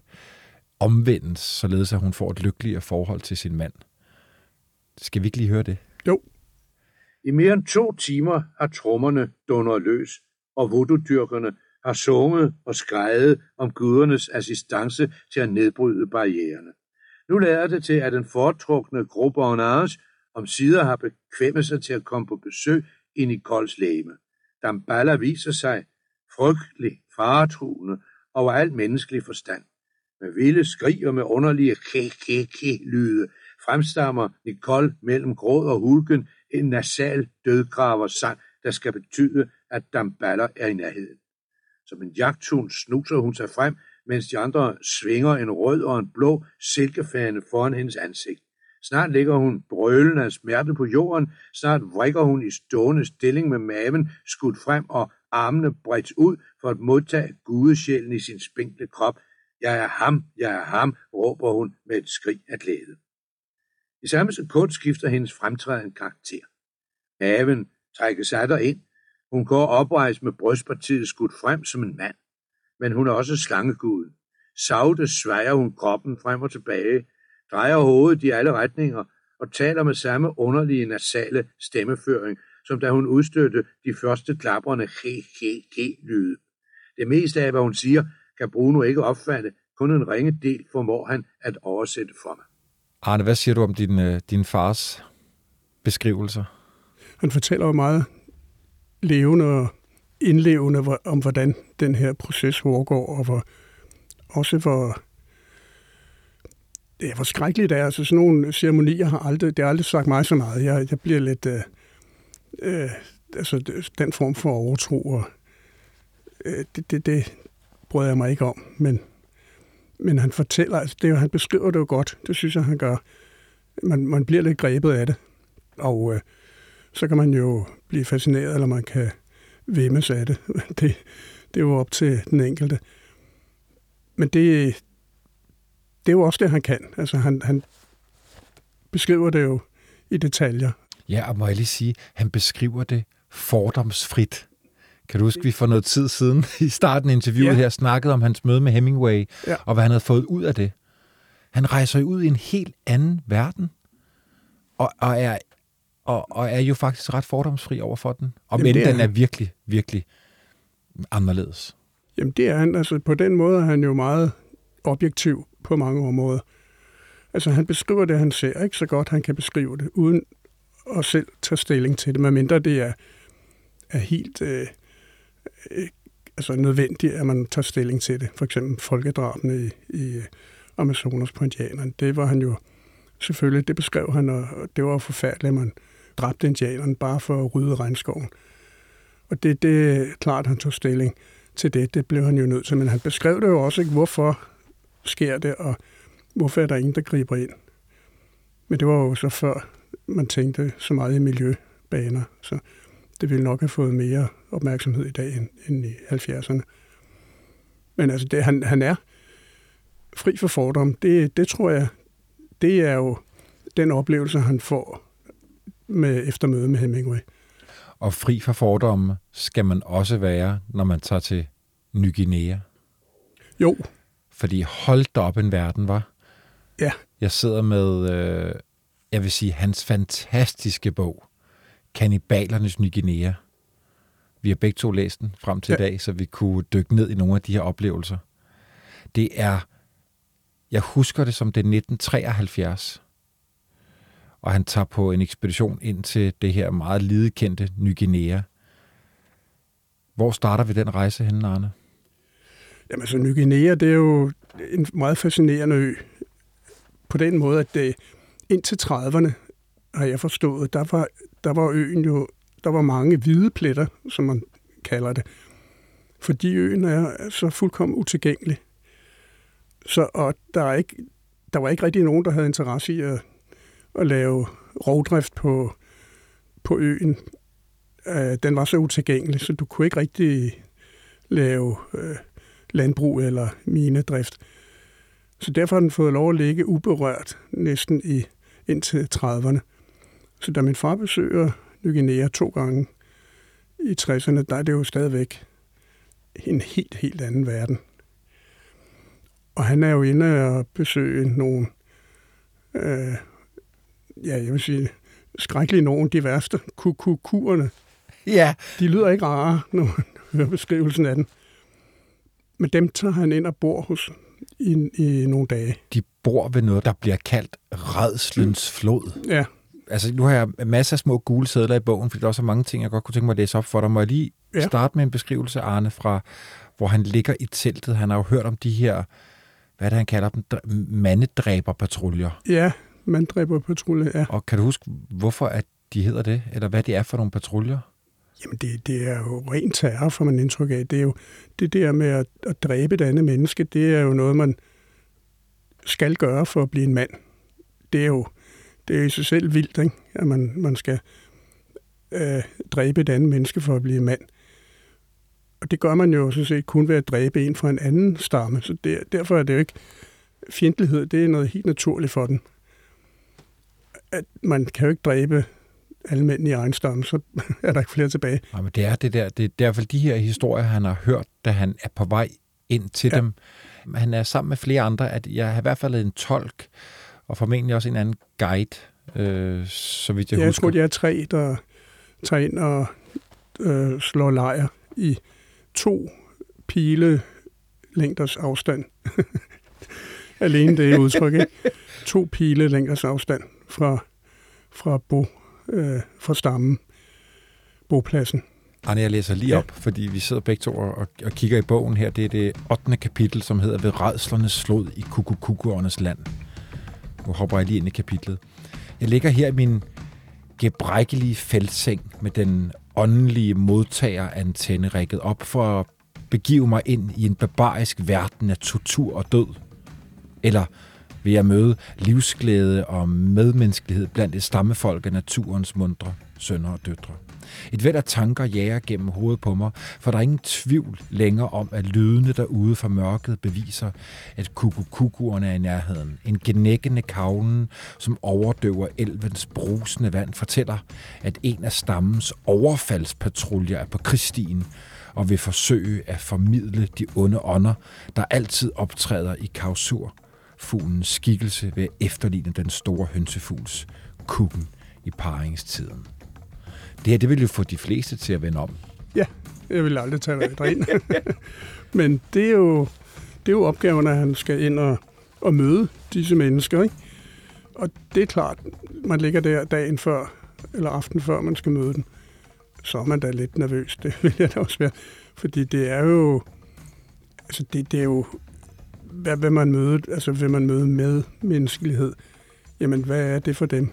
omvendes, således at hun får et lykkeligere forhold til sin mand. Skal vi ikke lige høre det? Jo. I mere end to timer har trommerne dundret løs, og voodoo-dyrkerne har sunget og skrevet om gudernes assistance til at nedbryde barriererne. Nu lader det til, at den foretrukne gruppe Onage om sider har bekvemmet sig til at komme på besøg i Nicoles læme. Damballa viser sig frygtelig, faretruende over al menneskelig forstand. Med vilde skrig og med underlige kæ-kæ-kæ-lyde fremstammer Nicole mellem gråd og hulken en nasal dødgraver sang, der skal betyde, at Damballa er i nærheden. Som en jagthund snuser hun sig frem, mens de andre svinger en rød og en blå silkefane foran hendes ansigt. Snart ligger hun brølende af smerte på jorden, snart vrikker hun i stående stilling med maven skudt frem og armene bredt ud for at modtage gudesjælen i sin spinkle krop. Jeg er ham, jeg er ham, råber hun med et skrig af glæde. I samme sekund skifter hendes fremtræden karakter. Maven trækkes sig ind, hun går oprejst med brystpartiet skudt frem som en mand, men hun er også slangeguden. Savte svejer hun kroppen frem og tilbage, drejer hovedet i alle retninger og taler med samme underlige nasale stemmeføring, som da hun udstødte de første klaprende he-he-he-lyde. Det meste af, hvad hun siger, kan Bruno ikke opfatte, kun en ringe del formår han at oversætte for mig. Arne, hvad siger du om din, øh, din fars beskrivelser? Han fortæller jo meget levende og indlevende om, hvordan den her proces foregår, og hvor, også hvor, ja, hvor skrækkeligt det er. Altså sådan nogle ceremonier har aldrig, det har aldrig sagt mig så meget. Jeg, jeg bliver lidt, øh, øh, altså den form for overtro, og øh, det, det, det bryder jeg mig ikke om. Men, men han fortæller, altså det, han beskriver det jo godt. Det synes jeg, han gør. Man, man bliver lidt grebet af det. Og øh, så kan man jo blive fascineret, eller man kan vemmes af det. Det, det er jo op til den enkelte. Men det, det er jo også det, han kan. Altså, han, han beskriver det jo i detaljer. Ja, og må jeg lige sige, han beskriver det fordomsfrit. Kan du huske, vi for noget tid siden i starten af interviewet ja. her snakkede om hans møde med Hemingway, ja. og hvad han havde fået ud af det. Han rejser ud i en helt anden verden, og, og, er, og, og er jo faktisk ret fordomsfri over for den. Og men den er virkelig, virkelig anderledes. Jamen det er han. Altså på den måde er han jo meget objektiv på mange områder. Altså han beskriver det, han ser, ikke så godt han kan beskrive det, uden at selv tage stilling til det, medmindre det er, er helt øh, øh, altså nødvendigt, at man tager stilling til det. For eksempel folkedrabene i, i Amazonas på indianerne. Det var han jo selvfølgelig, det beskrev han, og det var forfærdeligt, at man dræbte indianerne bare for at rydde regnskoven. Og det, det er klart, han tog stilling til det. Det blev han jo nødt til. Men han beskrev det jo også, ikke, hvorfor sker det, og hvorfor er der ingen, der griber ind. Men det var jo så før, man tænkte så meget i miljøbaner, så det ville nok have fået mere opmærksomhed i dag end, end i 70'erne. Men altså, det, han, han er fri for fordom. Det, det tror jeg, det er jo den oplevelse, han får med eftermøde med Hemingway. Og fri for fordomme skal man også være, når man tager til Ny Guinea? Jo. Fordi hold op en verden, var. Ja. Jeg sidder med, øh, jeg vil sige, hans fantastiske bog, Kannibalernes Ny Guinea. Vi har begge to læst den frem til ja. i dag, så vi kunne dykke ned i nogle af de her oplevelser. Det er, jeg husker det som det 1973, og han tager på en ekspedition ind til det her meget lidekendte Ny Guinea. Hvor starter vi den rejse henne, Arne? Jamen, så Ny Guinea, det er jo en meget fascinerende ø. På den måde, at det indtil 30'erne, har jeg forstået, der var, der var øen jo, der var mange hvide pletter, som man kalder det. Fordi øen er så fuldkommen utilgængelig. Så, og der, er ikke, der var ikke rigtig nogen, der havde interesse i at at lave rovdrift på, på øen. Øh, den var så utilgængelig, så du kunne ikke rigtig lave øh, landbrug eller minedrift. Så derfor har den fået lov at ligge uberørt næsten i indtil 30'erne. Så da min far besøger Ny Guinea to gange i 60'erne, der er det jo stadigvæk en helt, helt anden verden. Og han er jo inde og besøge nogle øh, ja, jeg vil sige, skrækkelige nogen, de værste, kukurerne. Ja. De lyder ikke rare, når man hører beskrivelsen af den. Men dem tager han ind og bor hos i, i nogle dage. De bor ved noget, der bliver kaldt redslens flod. Ja. Altså, nu har jeg masser af små gule sædler i bogen, fordi der er også mange ting, jeg godt kunne tænke mig at læse op for dig. Må jeg lige ja. starte med en beskrivelse, Arne, fra hvor han ligger i teltet. Han har jo hørt om de her, hvad er det, han kalder dem, mandedræberpatruljer. Ja, patrulje, ja. Og kan du huske, hvorfor at de hedder det, eller hvad det er for nogle patruljer? Jamen, det, det er jo rent terror, får man indtryk af. Det er jo det der med at, at dræbe et andet menneske, det er jo noget, man skal gøre for at blive en mand. Det er jo det er i sig selv vildt, ikke? at man, man skal øh, dræbe et andet menneske for at blive en mand. Og det gør man jo sådan set kun ved at dræbe en fra en anden stamme. Så det, derfor er det jo ikke fjendtlighed, det er noget helt naturligt for den at man kan jo ikke dræbe alle mænd i egen stamme, så er der ikke flere tilbage. Ja, men det er det der, det er derfor de her historier, han har hørt, da han er på vej ind til ja. dem. Han er sammen med flere andre, at jeg har i hvert fald en tolk, og formentlig også en anden guide, øh, så vidt jeg ja, husker. Jeg tror, jeg er tre, der, tager ind og øh, slår lejr i to pile længders afstand. Alene det udtryk, ikke? To pile længders afstand fra, fra, bo, øh, fra stammen, bopladsen. Arne, jeg læser lige ja. op, fordi vi sidder begge to og, og kigger i bogen her. Det er det 8. kapitel, som hedder Ved redslernes slod i Kukukukuernes land. Nu hopper jeg lige ind i kapitlet. Jeg ligger her i min gebrækkelige feltseng med den åndelige modtager antenne rækket op for at begive mig ind i en barbarisk verden af tortur og død? Eller ved at møde livsglæde og medmenneskelighed blandt et stammefolk af naturens mundre sønner og døtre? Et væld af tanker jager gennem hovedet på mig, for der er ingen tvivl længere om, at lydene derude fra mørket beviser, at kukukukuerne er i nærheden. En genækkende kavlen, som overdøver elvens brusende vand, fortæller, at en af stammens overfaldspatruljer er på Kristin og vil forsøge at formidle de onde ånder, der altid optræder i kausur fuglens skikkelse ved at efterligne den store hønsefugls kukken i paringstiden. Det her, det vil jo få de fleste til at vende om. Ja, jeg vil aldrig tage dig ind. Men det er jo, det er jo opgaven, at han skal ind og, og møde disse mennesker. Ikke? Og det er klart, man ligger der dagen før, eller aften før man skal møde dem, så er man da lidt nervøs. Det vil jeg da også være. Fordi det er jo, altså det, det er jo, hvad vil man møde, altså vil man møde med menneskelighed? Jamen, hvad er det for dem?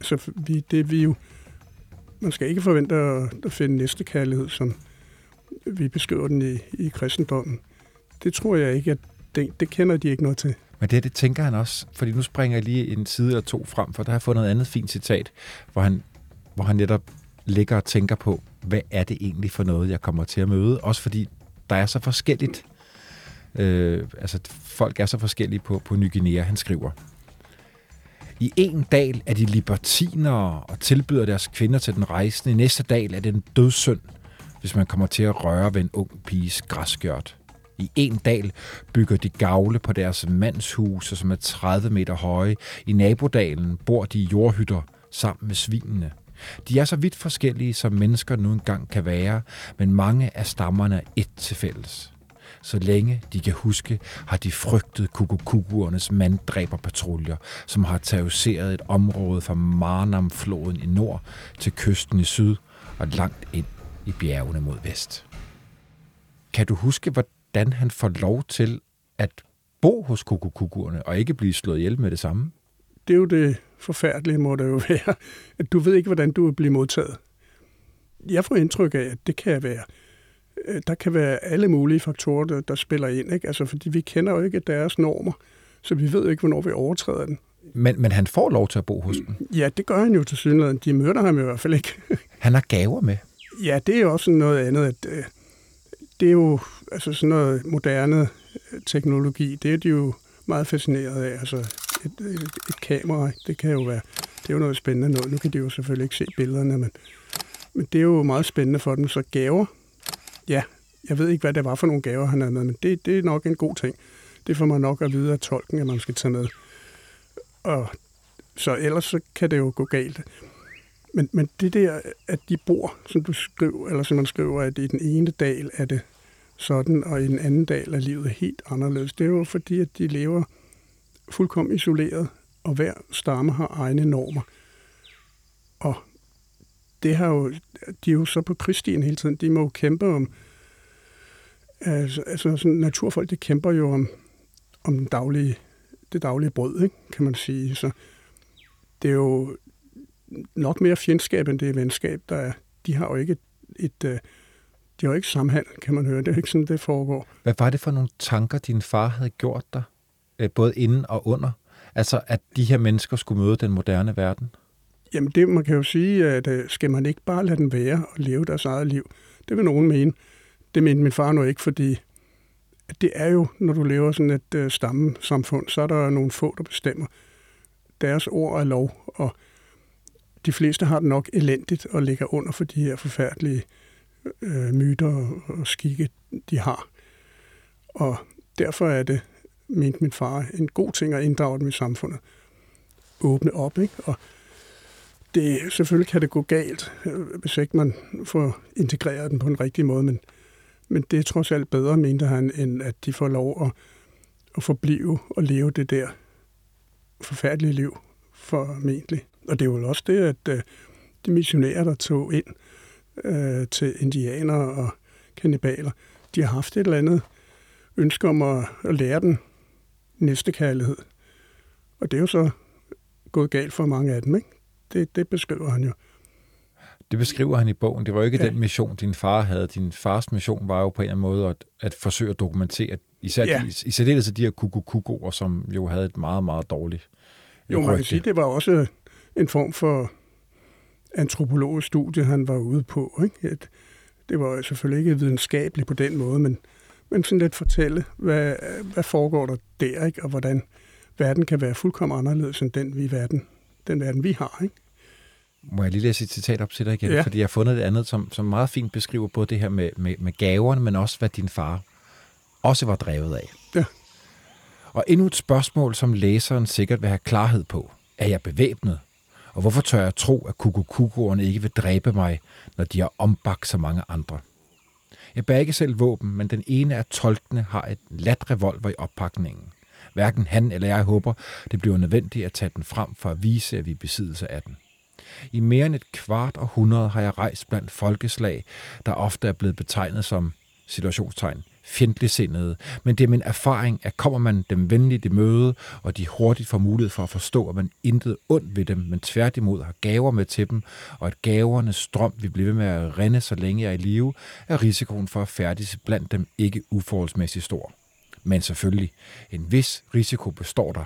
Altså, vi, det vi jo, man skal ikke forvente at, at finde næste kærlighed, som vi beskriver den i, i kristendommen. Det tror jeg ikke, at det, det kender de ikke noget til. Men det, det tænker han også, fordi nu springer jeg lige en side eller to frem, for der har jeg fundet noget andet fint citat, hvor han, hvor han netop ligger og tænker på, hvad er det egentlig for noget, jeg kommer til at møde? Også fordi der er så forskelligt, øh, altså folk er så forskellige på, på Ny Guinea, han skriver. I en dal er de libertinere og tilbyder deres kvinder til den rejsende. I næste dal er det en dødssynd, hvis man kommer til at røre ved en ung piges græskørt. I en dal bygger de gavle på deres mandshuse, som er 30 meter høje. I nabodalen bor de i jordhytter sammen med svinene. De er så vidt forskellige, som mennesker nu engang kan være, men mange af stammerne er et til fælles. Så længe de kan huske, har de frygtet kukukukuernes manddræberpatruljer, som har terroriseret et område fra Marnam-floden i nord til kysten i syd og langt ind i bjergene mod vest. Kan du huske, hvordan han får lov til at bo hos kukukukuerne og ikke blive slået ihjel med det samme? Det er jo det forfærdelige, må det jo være, at du ved ikke, hvordan du vil blive modtaget. Jeg får indtryk af, at det kan være der kan være alle mulige faktorer, der, der spiller ind. Ikke? Altså, fordi vi kender jo ikke deres normer, så vi ved jo ikke, hvornår vi overtræder den. Men, men han får lov til at bo hos dem? Ja, det gør han jo til synligheden. De møder ham i hvert fald ikke. han har gaver med? Ja, det er jo også noget andet. At, øh, det er jo altså sådan noget moderne øh, teknologi. Det er de jo meget fascineret af. Altså et, et, et kamera, det kan jo være, det er jo noget spændende noget. Nu kan de jo selvfølgelig ikke se billederne, men, men det er jo meget spændende for dem. Så gaver, ja, jeg ved ikke, hvad det var for nogle gaver, han havde med, men det, det er nok en god ting. Det får man nok at vide af tolken, at man skal tage med. Og så ellers så kan det jo gå galt. Men, men det der, at de bor, som du skriver, eller som man skriver, at i den ene dal er det sådan, og i den anden dal er livet helt anderledes. Det er jo fordi, at de lever fuldkommen isoleret, og hver stamme har egne normer. Og det har jo, de er jo så på krigsstien hele tiden. De må jo kæmpe om, altså, altså sådan, naturfolk, de kæmper jo om, om den daglige, det daglige brød, ikke, kan man sige. Så det er jo nok mere fjendskab, end det er venskab, der er. De har jo ikke et, et de har jo ikke samhandel, kan man høre. Det er ikke sådan, det foregår. Hvad var det for nogle tanker, din far havde gjort dig, øh, både inden og under? Altså, at de her mennesker skulle møde den moderne verden? Jamen, det, man kan jo sige, at øh, skal man ikke bare lade dem være og leve deres eget liv? Det vil nogen mene. Det mente min far nu ikke, fordi det er jo, når du lever sådan et øh, stammesamfund, så er der nogle få, der bestemmer. Deres ord er lov, og de fleste har det nok elendigt og ligger under for de her forfærdelige øh, myter og, og skikke, de har. Og derfor er det, mente min far, en god ting at inddrage dem i samfundet. Åbne op, ikke? Og det, selvfølgelig kan det gå galt, øh, hvis ikke man får integreret den på en rigtig måde, men, men det er trods alt bedre, mente han, end at de får lov at, at forblive og leve det der forfærdelige liv formentlig. Og det er jo også det, at øh, de missionærer, der tog ind øh, til indianere og kannibaler, de har haft et eller andet ønske om at, at lære den næste kærlighed. Og det er jo så gået galt for mange af dem, ikke? Det, det beskriver han jo. Det beskriver han i bogen. Det var jo ikke ja. den mission, din far havde. Din fars mission var jo på en eller anden måde at, at forsøge at dokumentere, især ja. de, i særdeleshed de her kukukukoer, som jo havde et meget, meget dårligt Jo, man kan sige, det var også en form for antropologisk studie, han var ude på. Ikke? At det var selvfølgelig ikke videnskabeligt på den måde, men, men sådan lidt fortælle, hvad, hvad foregår der der, ikke? og hvordan verden kan være fuldkommen anderledes end den, vi verden, den verden, vi har. Ikke? Må jeg lige læse et citat op til dig igen? Ja. Fordi jeg har fundet et andet, som, som meget fint beskriver både det her med, med, med gaverne, men også hvad din far også var drevet af. Ja. Og endnu et spørgsmål, som læseren sikkert vil have klarhed på. Er jeg bevæbnet? Og hvorfor tør jeg tro, at kukukukuerne ikke vil dræbe mig, når de har ombagt så mange andre? Jeg bærer ikke selv våben, men den ene af tolkene har et lat revolver i oppakningen. Hverken han eller jeg håber, det bliver nødvendigt at tage den frem for at vise, at vi er besiddelse af den. I mere end et kvart århundrede har jeg rejst blandt folkeslag, der ofte er blevet betegnet som situationstegn fjendtligsindede, men det er min erfaring, at kommer man dem venligt i møde, og de hurtigt får mulighed for at forstå, at man intet ondt ved dem, men tværtimod har gaver med til dem, og at gavernes strøm vil blive ved med at rinde, så længe jeg er i live, er risikoen for at færdes blandt dem ikke uforholdsmæssigt stor. Men selvfølgelig, en vis risiko består der,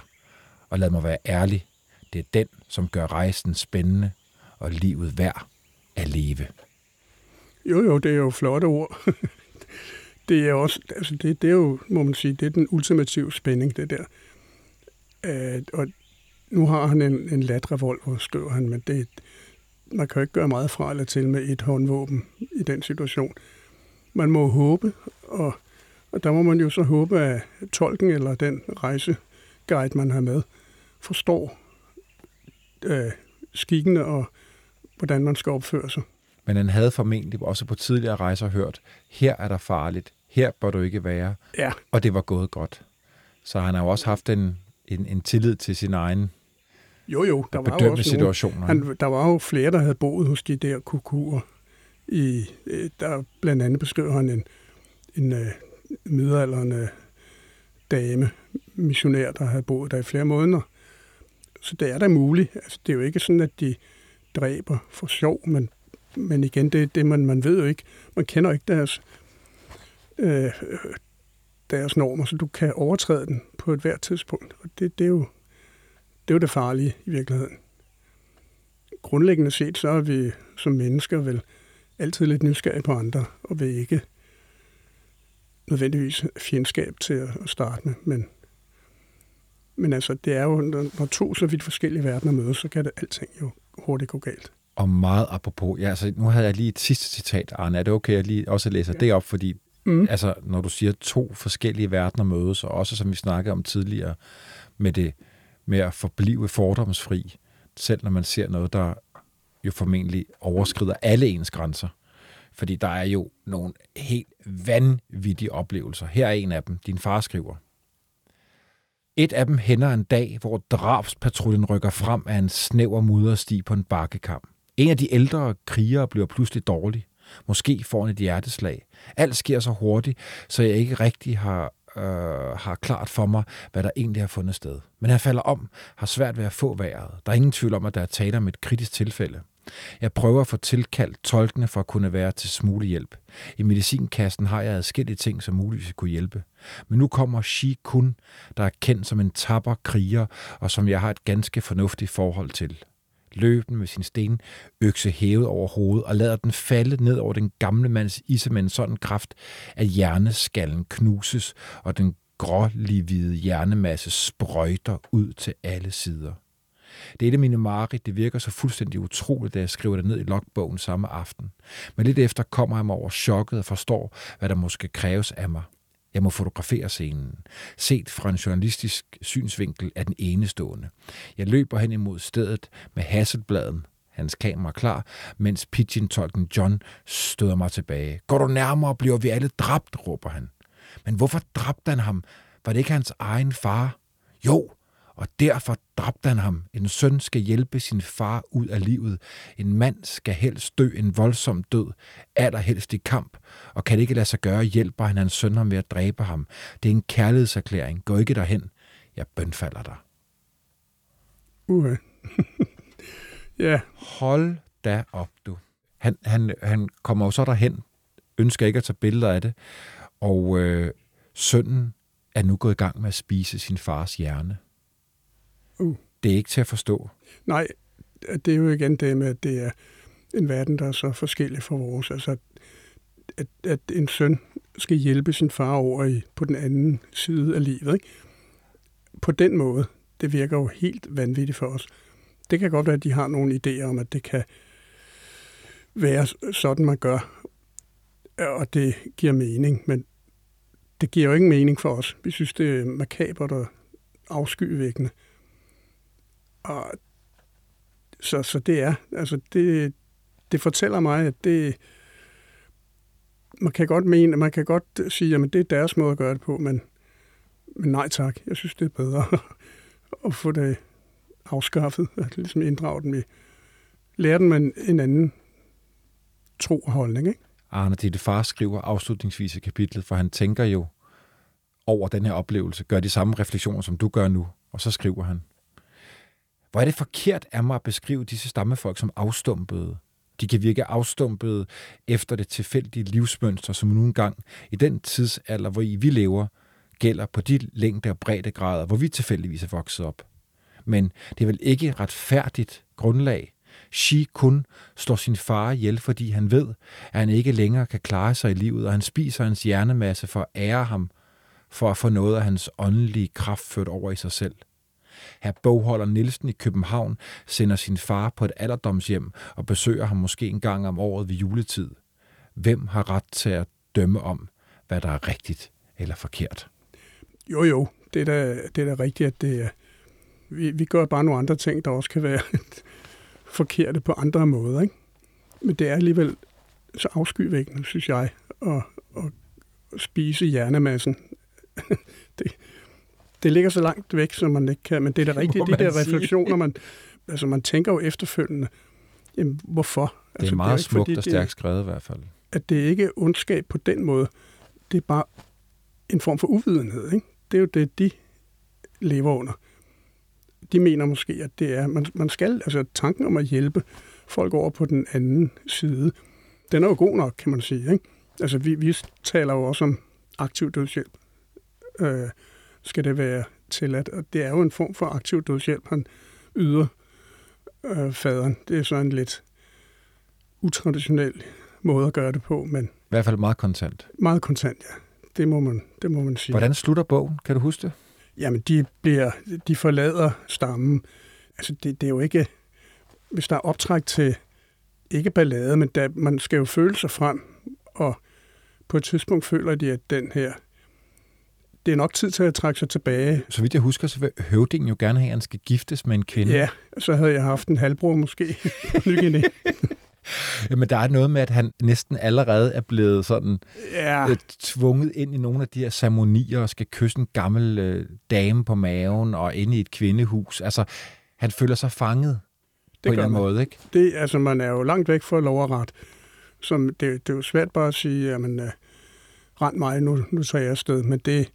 og lad mig være ærlig, det er den, som gør rejsen spændende og livet værd at leve. Jo, jo, det er jo flotte ord. det er også, altså det, det er jo, må man sige, det er den ultimative spænding, det der. Uh, og nu har han en, en lat revolver, skriver han, men det, man kan jo ikke gøre meget fra eller til med et håndvåben i den situation. Man må håbe, og, og der må man jo så håbe, at tolken eller den rejseguide, man har med, forstår uh, skikkene og hvordan man skal opføre sig. Men han havde formentlig også på tidligere rejser hørt, her er der farligt, her bør du ikke være. Ja. Og det var gået godt. Så han har jo også haft en, en, en tillid til sin egen jo, jo, der var jo også situationer. Nogle, han, der var jo flere, der havde boet hos de der kukuer. I, øh, der blandt andet beskriver han en, en uh, middelalderne dame, missionær, der havde boet der i flere måneder. Så det er da muligt. Altså, det er jo ikke sådan, at de dræber for sjov, men, men igen, det, det man, man ved jo ikke. Man kender ikke deres øh, deres normer, så du kan overtræde den på et hvert tidspunkt. Og det, det, er jo, det er jo det farlige i virkeligheden. Grundlæggende set, så er vi som mennesker vel altid lidt nysgerrige på andre, og vil ikke nødvendigvis fjendskab til at starte med, men, men altså, det er jo, når to så vidt forskellige verdener mødes, så kan det alting jo hurtigt gå galt. Og meget apropos, ja, altså, nu havde jeg lige et sidste citat, Arne. Er det okay, at jeg lige også læser ja. det op, fordi Mm. Altså, når du siger to forskellige verdener mødes, og også som vi snakkede om tidligere, med det med at forblive fordomsfri, selv når man ser noget, der jo formentlig overskrider alle ens grænser. Fordi der er jo nogle helt vanvittige oplevelser. Her er en af dem. Din far skriver. Et af dem hænder en dag, hvor drabspatruljen rykker frem af en snæver muddersti på en bakkekam. En af de ældre krigere bliver pludselig dårlig. Måske får han et hjerteslag. Alt sker så hurtigt, så jeg ikke rigtig har, øh, har klart for mig, hvad der egentlig har fundet sted. Men han falder om, har svært ved at få vejret. Der er ingen tvivl om, at der er tale om et kritisk tilfælde. Jeg prøver at få tilkaldt tolkene for at kunne være til smulehjælp. I medicinkassen har jeg adskillige ting, som muligvis kunne hjælpe. Men nu kommer Shi Kun, der er kendt som en tapper kriger, og som jeg har et ganske fornuftigt forhold til løben med sin sten, økse hævet over hovedet og lader den falde ned over den gamle mands isse med en sådan kraft, at hjerneskallen knuses, og den grålivide hjernemasse sprøjter ud til alle sider. Det er et af mine mareridt. Det virker så fuldstændig utroligt, da jeg skriver det ned i logbogen samme aften. Men lidt efter kommer jeg mig over chokket og forstår, hvad der måske kræves af mig. Jeg må fotografere scenen. Set fra en journalistisk synsvinkel er den enestående. Jeg løber hen imod stedet med hasselbladen, hans kamera klar, mens pigeon-tolken John støder mig tilbage. Går du nærmere, bliver vi alle dræbt, råber han. Men hvorfor dræbte han ham? Var det ikke hans egen far? Jo, og derfor dræbte han ham. En søn skal hjælpe sin far ud af livet. En mand skal helst dø en voldsom død, allerhelst i kamp. Og kan det ikke lade sig gøre, hjælper han hans søn ham ved at dræbe ham. Det er en kærlighedserklæring. Gå ikke derhen. Jeg bønfalder dig. Uha. ja. Hold da op, du. Han, han, han kommer jo så derhen, ønsker ikke at tage billeder af det, og øh, sønnen er nu gået i gang med at spise sin fars hjerne. Mm. Det er ikke til at forstå. Nej, det er jo igen det med, at det er en verden, der er så forskellig fra vores. Altså, at, at en søn skal hjælpe sin far over i, på den anden side af livet. Ikke? På den måde, det virker jo helt vanvittigt for os. Det kan godt være, at de har nogle idéer om, at det kan være sådan, man gør, og det giver mening, men det giver jo ingen mening for os. Vi synes, det er makabert og afskyvækkende. Og så, så det er, altså det, det fortæller mig, at det, man kan godt mene, man kan godt sige, at det er deres måde at gøre det på, men, men nej tak, jeg synes, det er bedre at få det afskaffet, at ligesom inddrage dem i, lære dem en, en anden tro og holdning, ikke? Arne, det far skriver afslutningsvis i kapitlet, for han tænker jo over den her oplevelse, gør de samme refleksioner, som du gør nu, og så skriver han, hvor er det forkert af mig at beskrive disse stammefolk som afstumpede. De kan virke afstumpede efter det tilfældige livsmønster, som nu engang i den tidsalder, hvor I vi lever, gælder på de længde og breddegrader, hvor vi tilfældigvis er vokset op. Men det er vel ikke retfærdigt grundlag. Shi kun slår sin far ihjel, fordi han ved, at han ikke længere kan klare sig i livet, og han spiser hans hjernemasse for at ære ham, for at få noget af hans åndelige kraft ført over i sig selv. Her bogholder Nielsen i København sender sin far på et alderdomshjem og besøger ham måske en gang om året ved juletid. Hvem har ret til at dømme om, hvad der er rigtigt eller forkert? Jo, jo, det er da, det er da rigtigt, at det er, vi, vi gør bare nogle andre ting, der også kan være forkerte på andre måder. Ikke? Men det er alligevel så afskyvækkende, synes jeg, at, at spise hjernemassen. det, det ligger så langt væk, som man ikke kan, men det er da rigtigt, de der sige. refleksioner, man, altså man tænker jo efterfølgende, jamen, hvorfor? Det er altså, meget det er smukt og stærkt skrevet i hvert fald. At det ikke er ondskab på den måde, det er bare en form for uvidenhed. Ikke? Det er jo det, de lever under. De mener måske, at det er, man, man skal, altså tanken om at hjælpe folk over på den anden side, den er jo god nok, kan man sige. Ikke? Altså vi, vi taler jo også om aktiv dødshjælp. Øh, skal det være tilladt. Og det er jo en form for aktiv dødshjælp, han yder øh, faderen. Det er sådan en lidt utraditionel måde at gøre det på, men... I hvert fald meget kontant. Meget kontant, ja. Det må man, det må man sige. Hvordan slutter bogen? Kan du huske det? Jamen, de, bliver, de forlader stammen. Altså, det, det er jo ikke... Hvis der er optræk til ikke ballade, men der, man skal jo føle sig frem, og på et tidspunkt føler de, at den her det er nok tid til at trække sig tilbage. Så vidt jeg husker, så vil høvdingen jo gerne have, at han skal giftes med en kvinde. Ja, så havde jeg haft en halvbror måske. Ny Jamen, der er noget med, at han næsten allerede er blevet sådan ja. øh, tvunget ind i nogle af de her ceremonier og skal kysse en gammel øh, dame på maven og ind i et kvindehus. Altså, han føler sig fanget det på en eller anden måde, ikke? Det, altså, man er jo langt væk fra lov og ret. Som, det, det er jo svært bare at sige, man, uh, rent mig, nu, nu tager jeg afsted. Men det,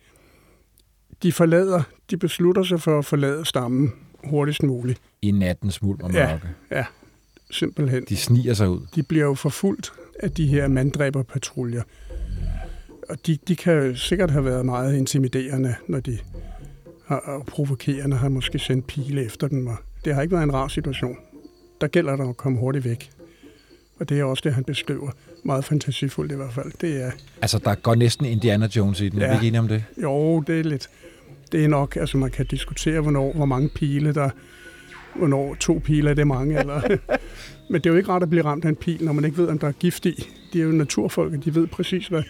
de forlader, de beslutter sig for at forlade stammen hurtigst muligt. I nattens mulm og mørke. Ja, ja, simpelthen. De sniger sig ud. De bliver jo forfulgt af de her manddræberpatruljer. Og de, de kan jo sikkert have været meget intimiderende, når de har, og provokerende har måske sendt pile efter dem. Og det har ikke været en rar situation. Der gælder der at komme hurtigt væk. Og det er også det, han beskriver. Meget fantasifuldt i hvert fald. Det er, altså, der går næsten Indiana Jones i den. Ja. Er vi ikke enige om det? Jo, det er lidt... Det er nok... Altså, man kan diskutere, hvornår, hvor mange pile der... Hvornår to pile er det mange, eller... Men det er jo ikke rart at blive ramt af en pil, når man ikke ved, om der er gift i. De er jo naturfolk, og de ved præcis, hvad,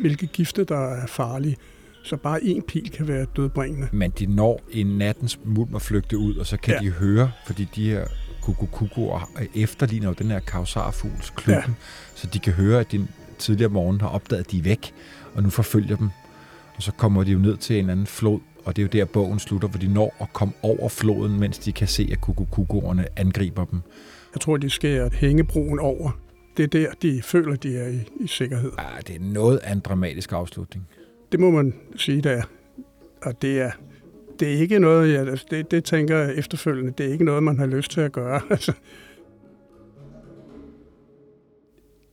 hvilke gifte, der er farlige. Så bare én pil kan være dødbringende. Men de når i nattens mulm at flygte ud, og så kan ja. de høre, fordi de her kukukukuer efterligner jo den her kausarfugls klubben, ja. så de kan høre, at de tidligere morgen har opdaget, at de er væk, og nu forfølger dem. Og så kommer de jo ned til en anden flod, og det er jo der, bogen slutter, hvor de når at komme over floden, mens de kan se, at kukukukuerne angriber dem. Jeg tror, de skærer hængebroen over. Det er der, de føler, de er i, i sikkerhed. Ja, det er noget af en dramatisk afslutning. Det må man sige, der. Og det er, det er ikke noget, jeg, altså det, det tænker jeg efterfølgende, det er ikke noget, man har lyst til at gøre. Altså,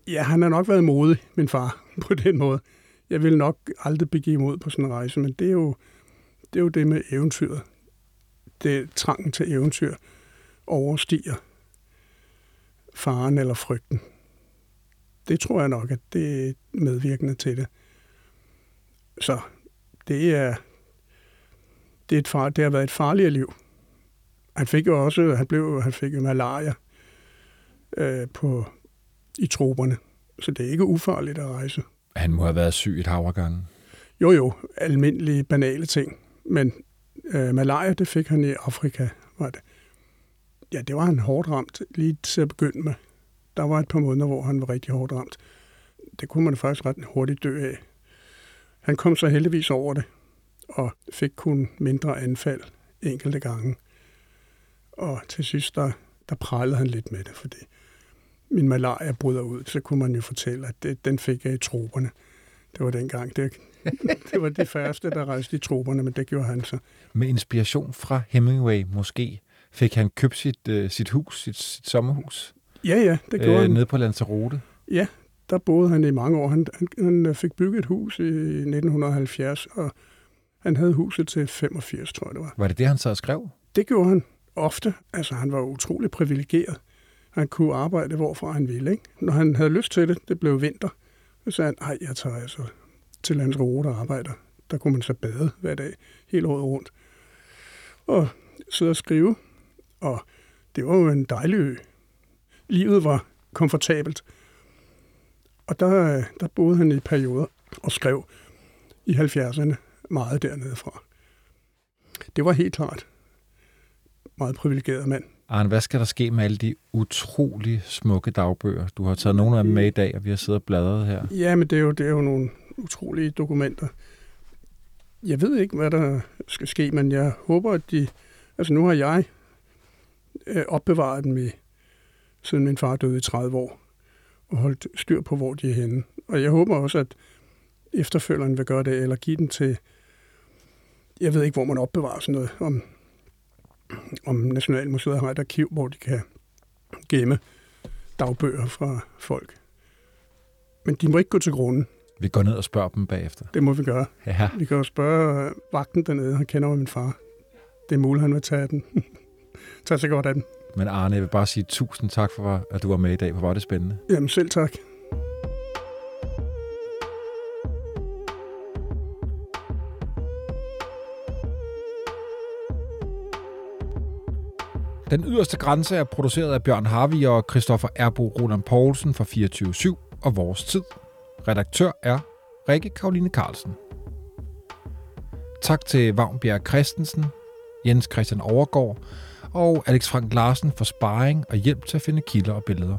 ja, han har nok været modig, min far, på den måde. Jeg vil nok aldrig begive mig ud på sådan en rejse, men det er jo det, er jo det med eventyret. Det trangen til eventyr overstiger faren eller frygten. Det tror jeg nok, at det er medvirkende til det. Så det er, det, er et far, det har været et farligere liv. Han fik jo også, han blev, han fik jo malaria øh, på, i troberne. Så det er ikke ufarligt at rejse. Han må have været syg et hav gange. Jo, jo, almindelige, banale ting. Men øh, malaria, det fik han i Afrika, var det. Ja, det var han hårdt ramt, lige til at begynde med. Der var et par måneder, hvor han var rigtig hårdt ramt. Det kunne man faktisk ret hurtigt dø af. Han kom så heldigvis over det, og fik kun mindre anfald enkelte gange. Og til sidst, der, der prallede han lidt med det, fordi min malaria bryder ud, så kunne man jo fortælle, at det, den fik jeg i troberne. Det var dengang. Det, det var de første, der rejste i troberne, men det gjorde han så. Med inspiration fra Hemingway måske, fik han købt sit, uh, sit hus, sit, sit sommerhus? Ja, ja, det gjorde øh, han. Nede på Lanzarote? Ja, der boede han i mange år. Han, han, han fik bygget et hus i 1970, og han havde huset til 85, tror jeg det var. Var det det, han så skrev? Det gjorde han ofte. Altså, han var utrolig privilegeret. Han kunne arbejde, hvorfra han ville. Ikke? Når han havde lyst til det, det blev vinter, så sagde han, nej, jeg tager altså til Lanzarote og arbejder. Der kunne man så bade hver dag, hele året rundt. Og sidde og skrive. Og det var jo en dejlig ø. Livet var komfortabelt. Og der, der boede han i perioder og skrev i 70'erne meget dernede fra. Det var helt klart meget privilegeret mand. Arne, hvad skal der ske med alle de utrolig smukke dagbøger? Du har taget nogle af dem med i dag, og vi har siddet og bladret her. Ja, men det er jo, det er jo nogle utrolige dokumenter. Jeg ved ikke, hvad der skal ske, men jeg håber, at de... Altså nu har jeg øh, opbevaret dem i, siden min far døde i 30 år, og holdt styr på, hvor de er henne. Og jeg håber også, at efterfølgeren vil gøre det, eller give den til... Jeg ved ikke, hvor man opbevarer sådan noget, om om Nationalmuseet har et arkiv, hvor de kan gemme dagbøger fra folk. Men de må ikke gå til grunden. Vi går ned og spørger dem bagefter. Det må vi gøre. Ja. Vi kan jo spørge vagten dernede. Han kender jo min far. Det er muligt, han vil tage den. tage sig godt af den. Men Arne, jeg vil bare sige tusind tak for, at du var med i dag. Hvor var det spændende. Jamen selv tak. Den yderste grænse er produceret af Bjørn Harvi og Christoffer Erbo Roland Poulsen fra 24 og Vores Tid. Redaktør er Rikke Karoline Carlsen. Tak til Vagnbjerg Christensen, Jens Christian Overgaard og Alex Frank Larsen for sparring og hjælp til at finde kilder og billeder.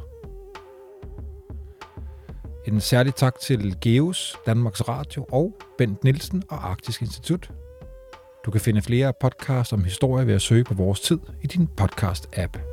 En særlig tak til Geos, Danmarks Radio og Bent Nielsen og Arktisk Institut du kan finde flere podcasts om historie ved at søge på vores tid i din podcast-app.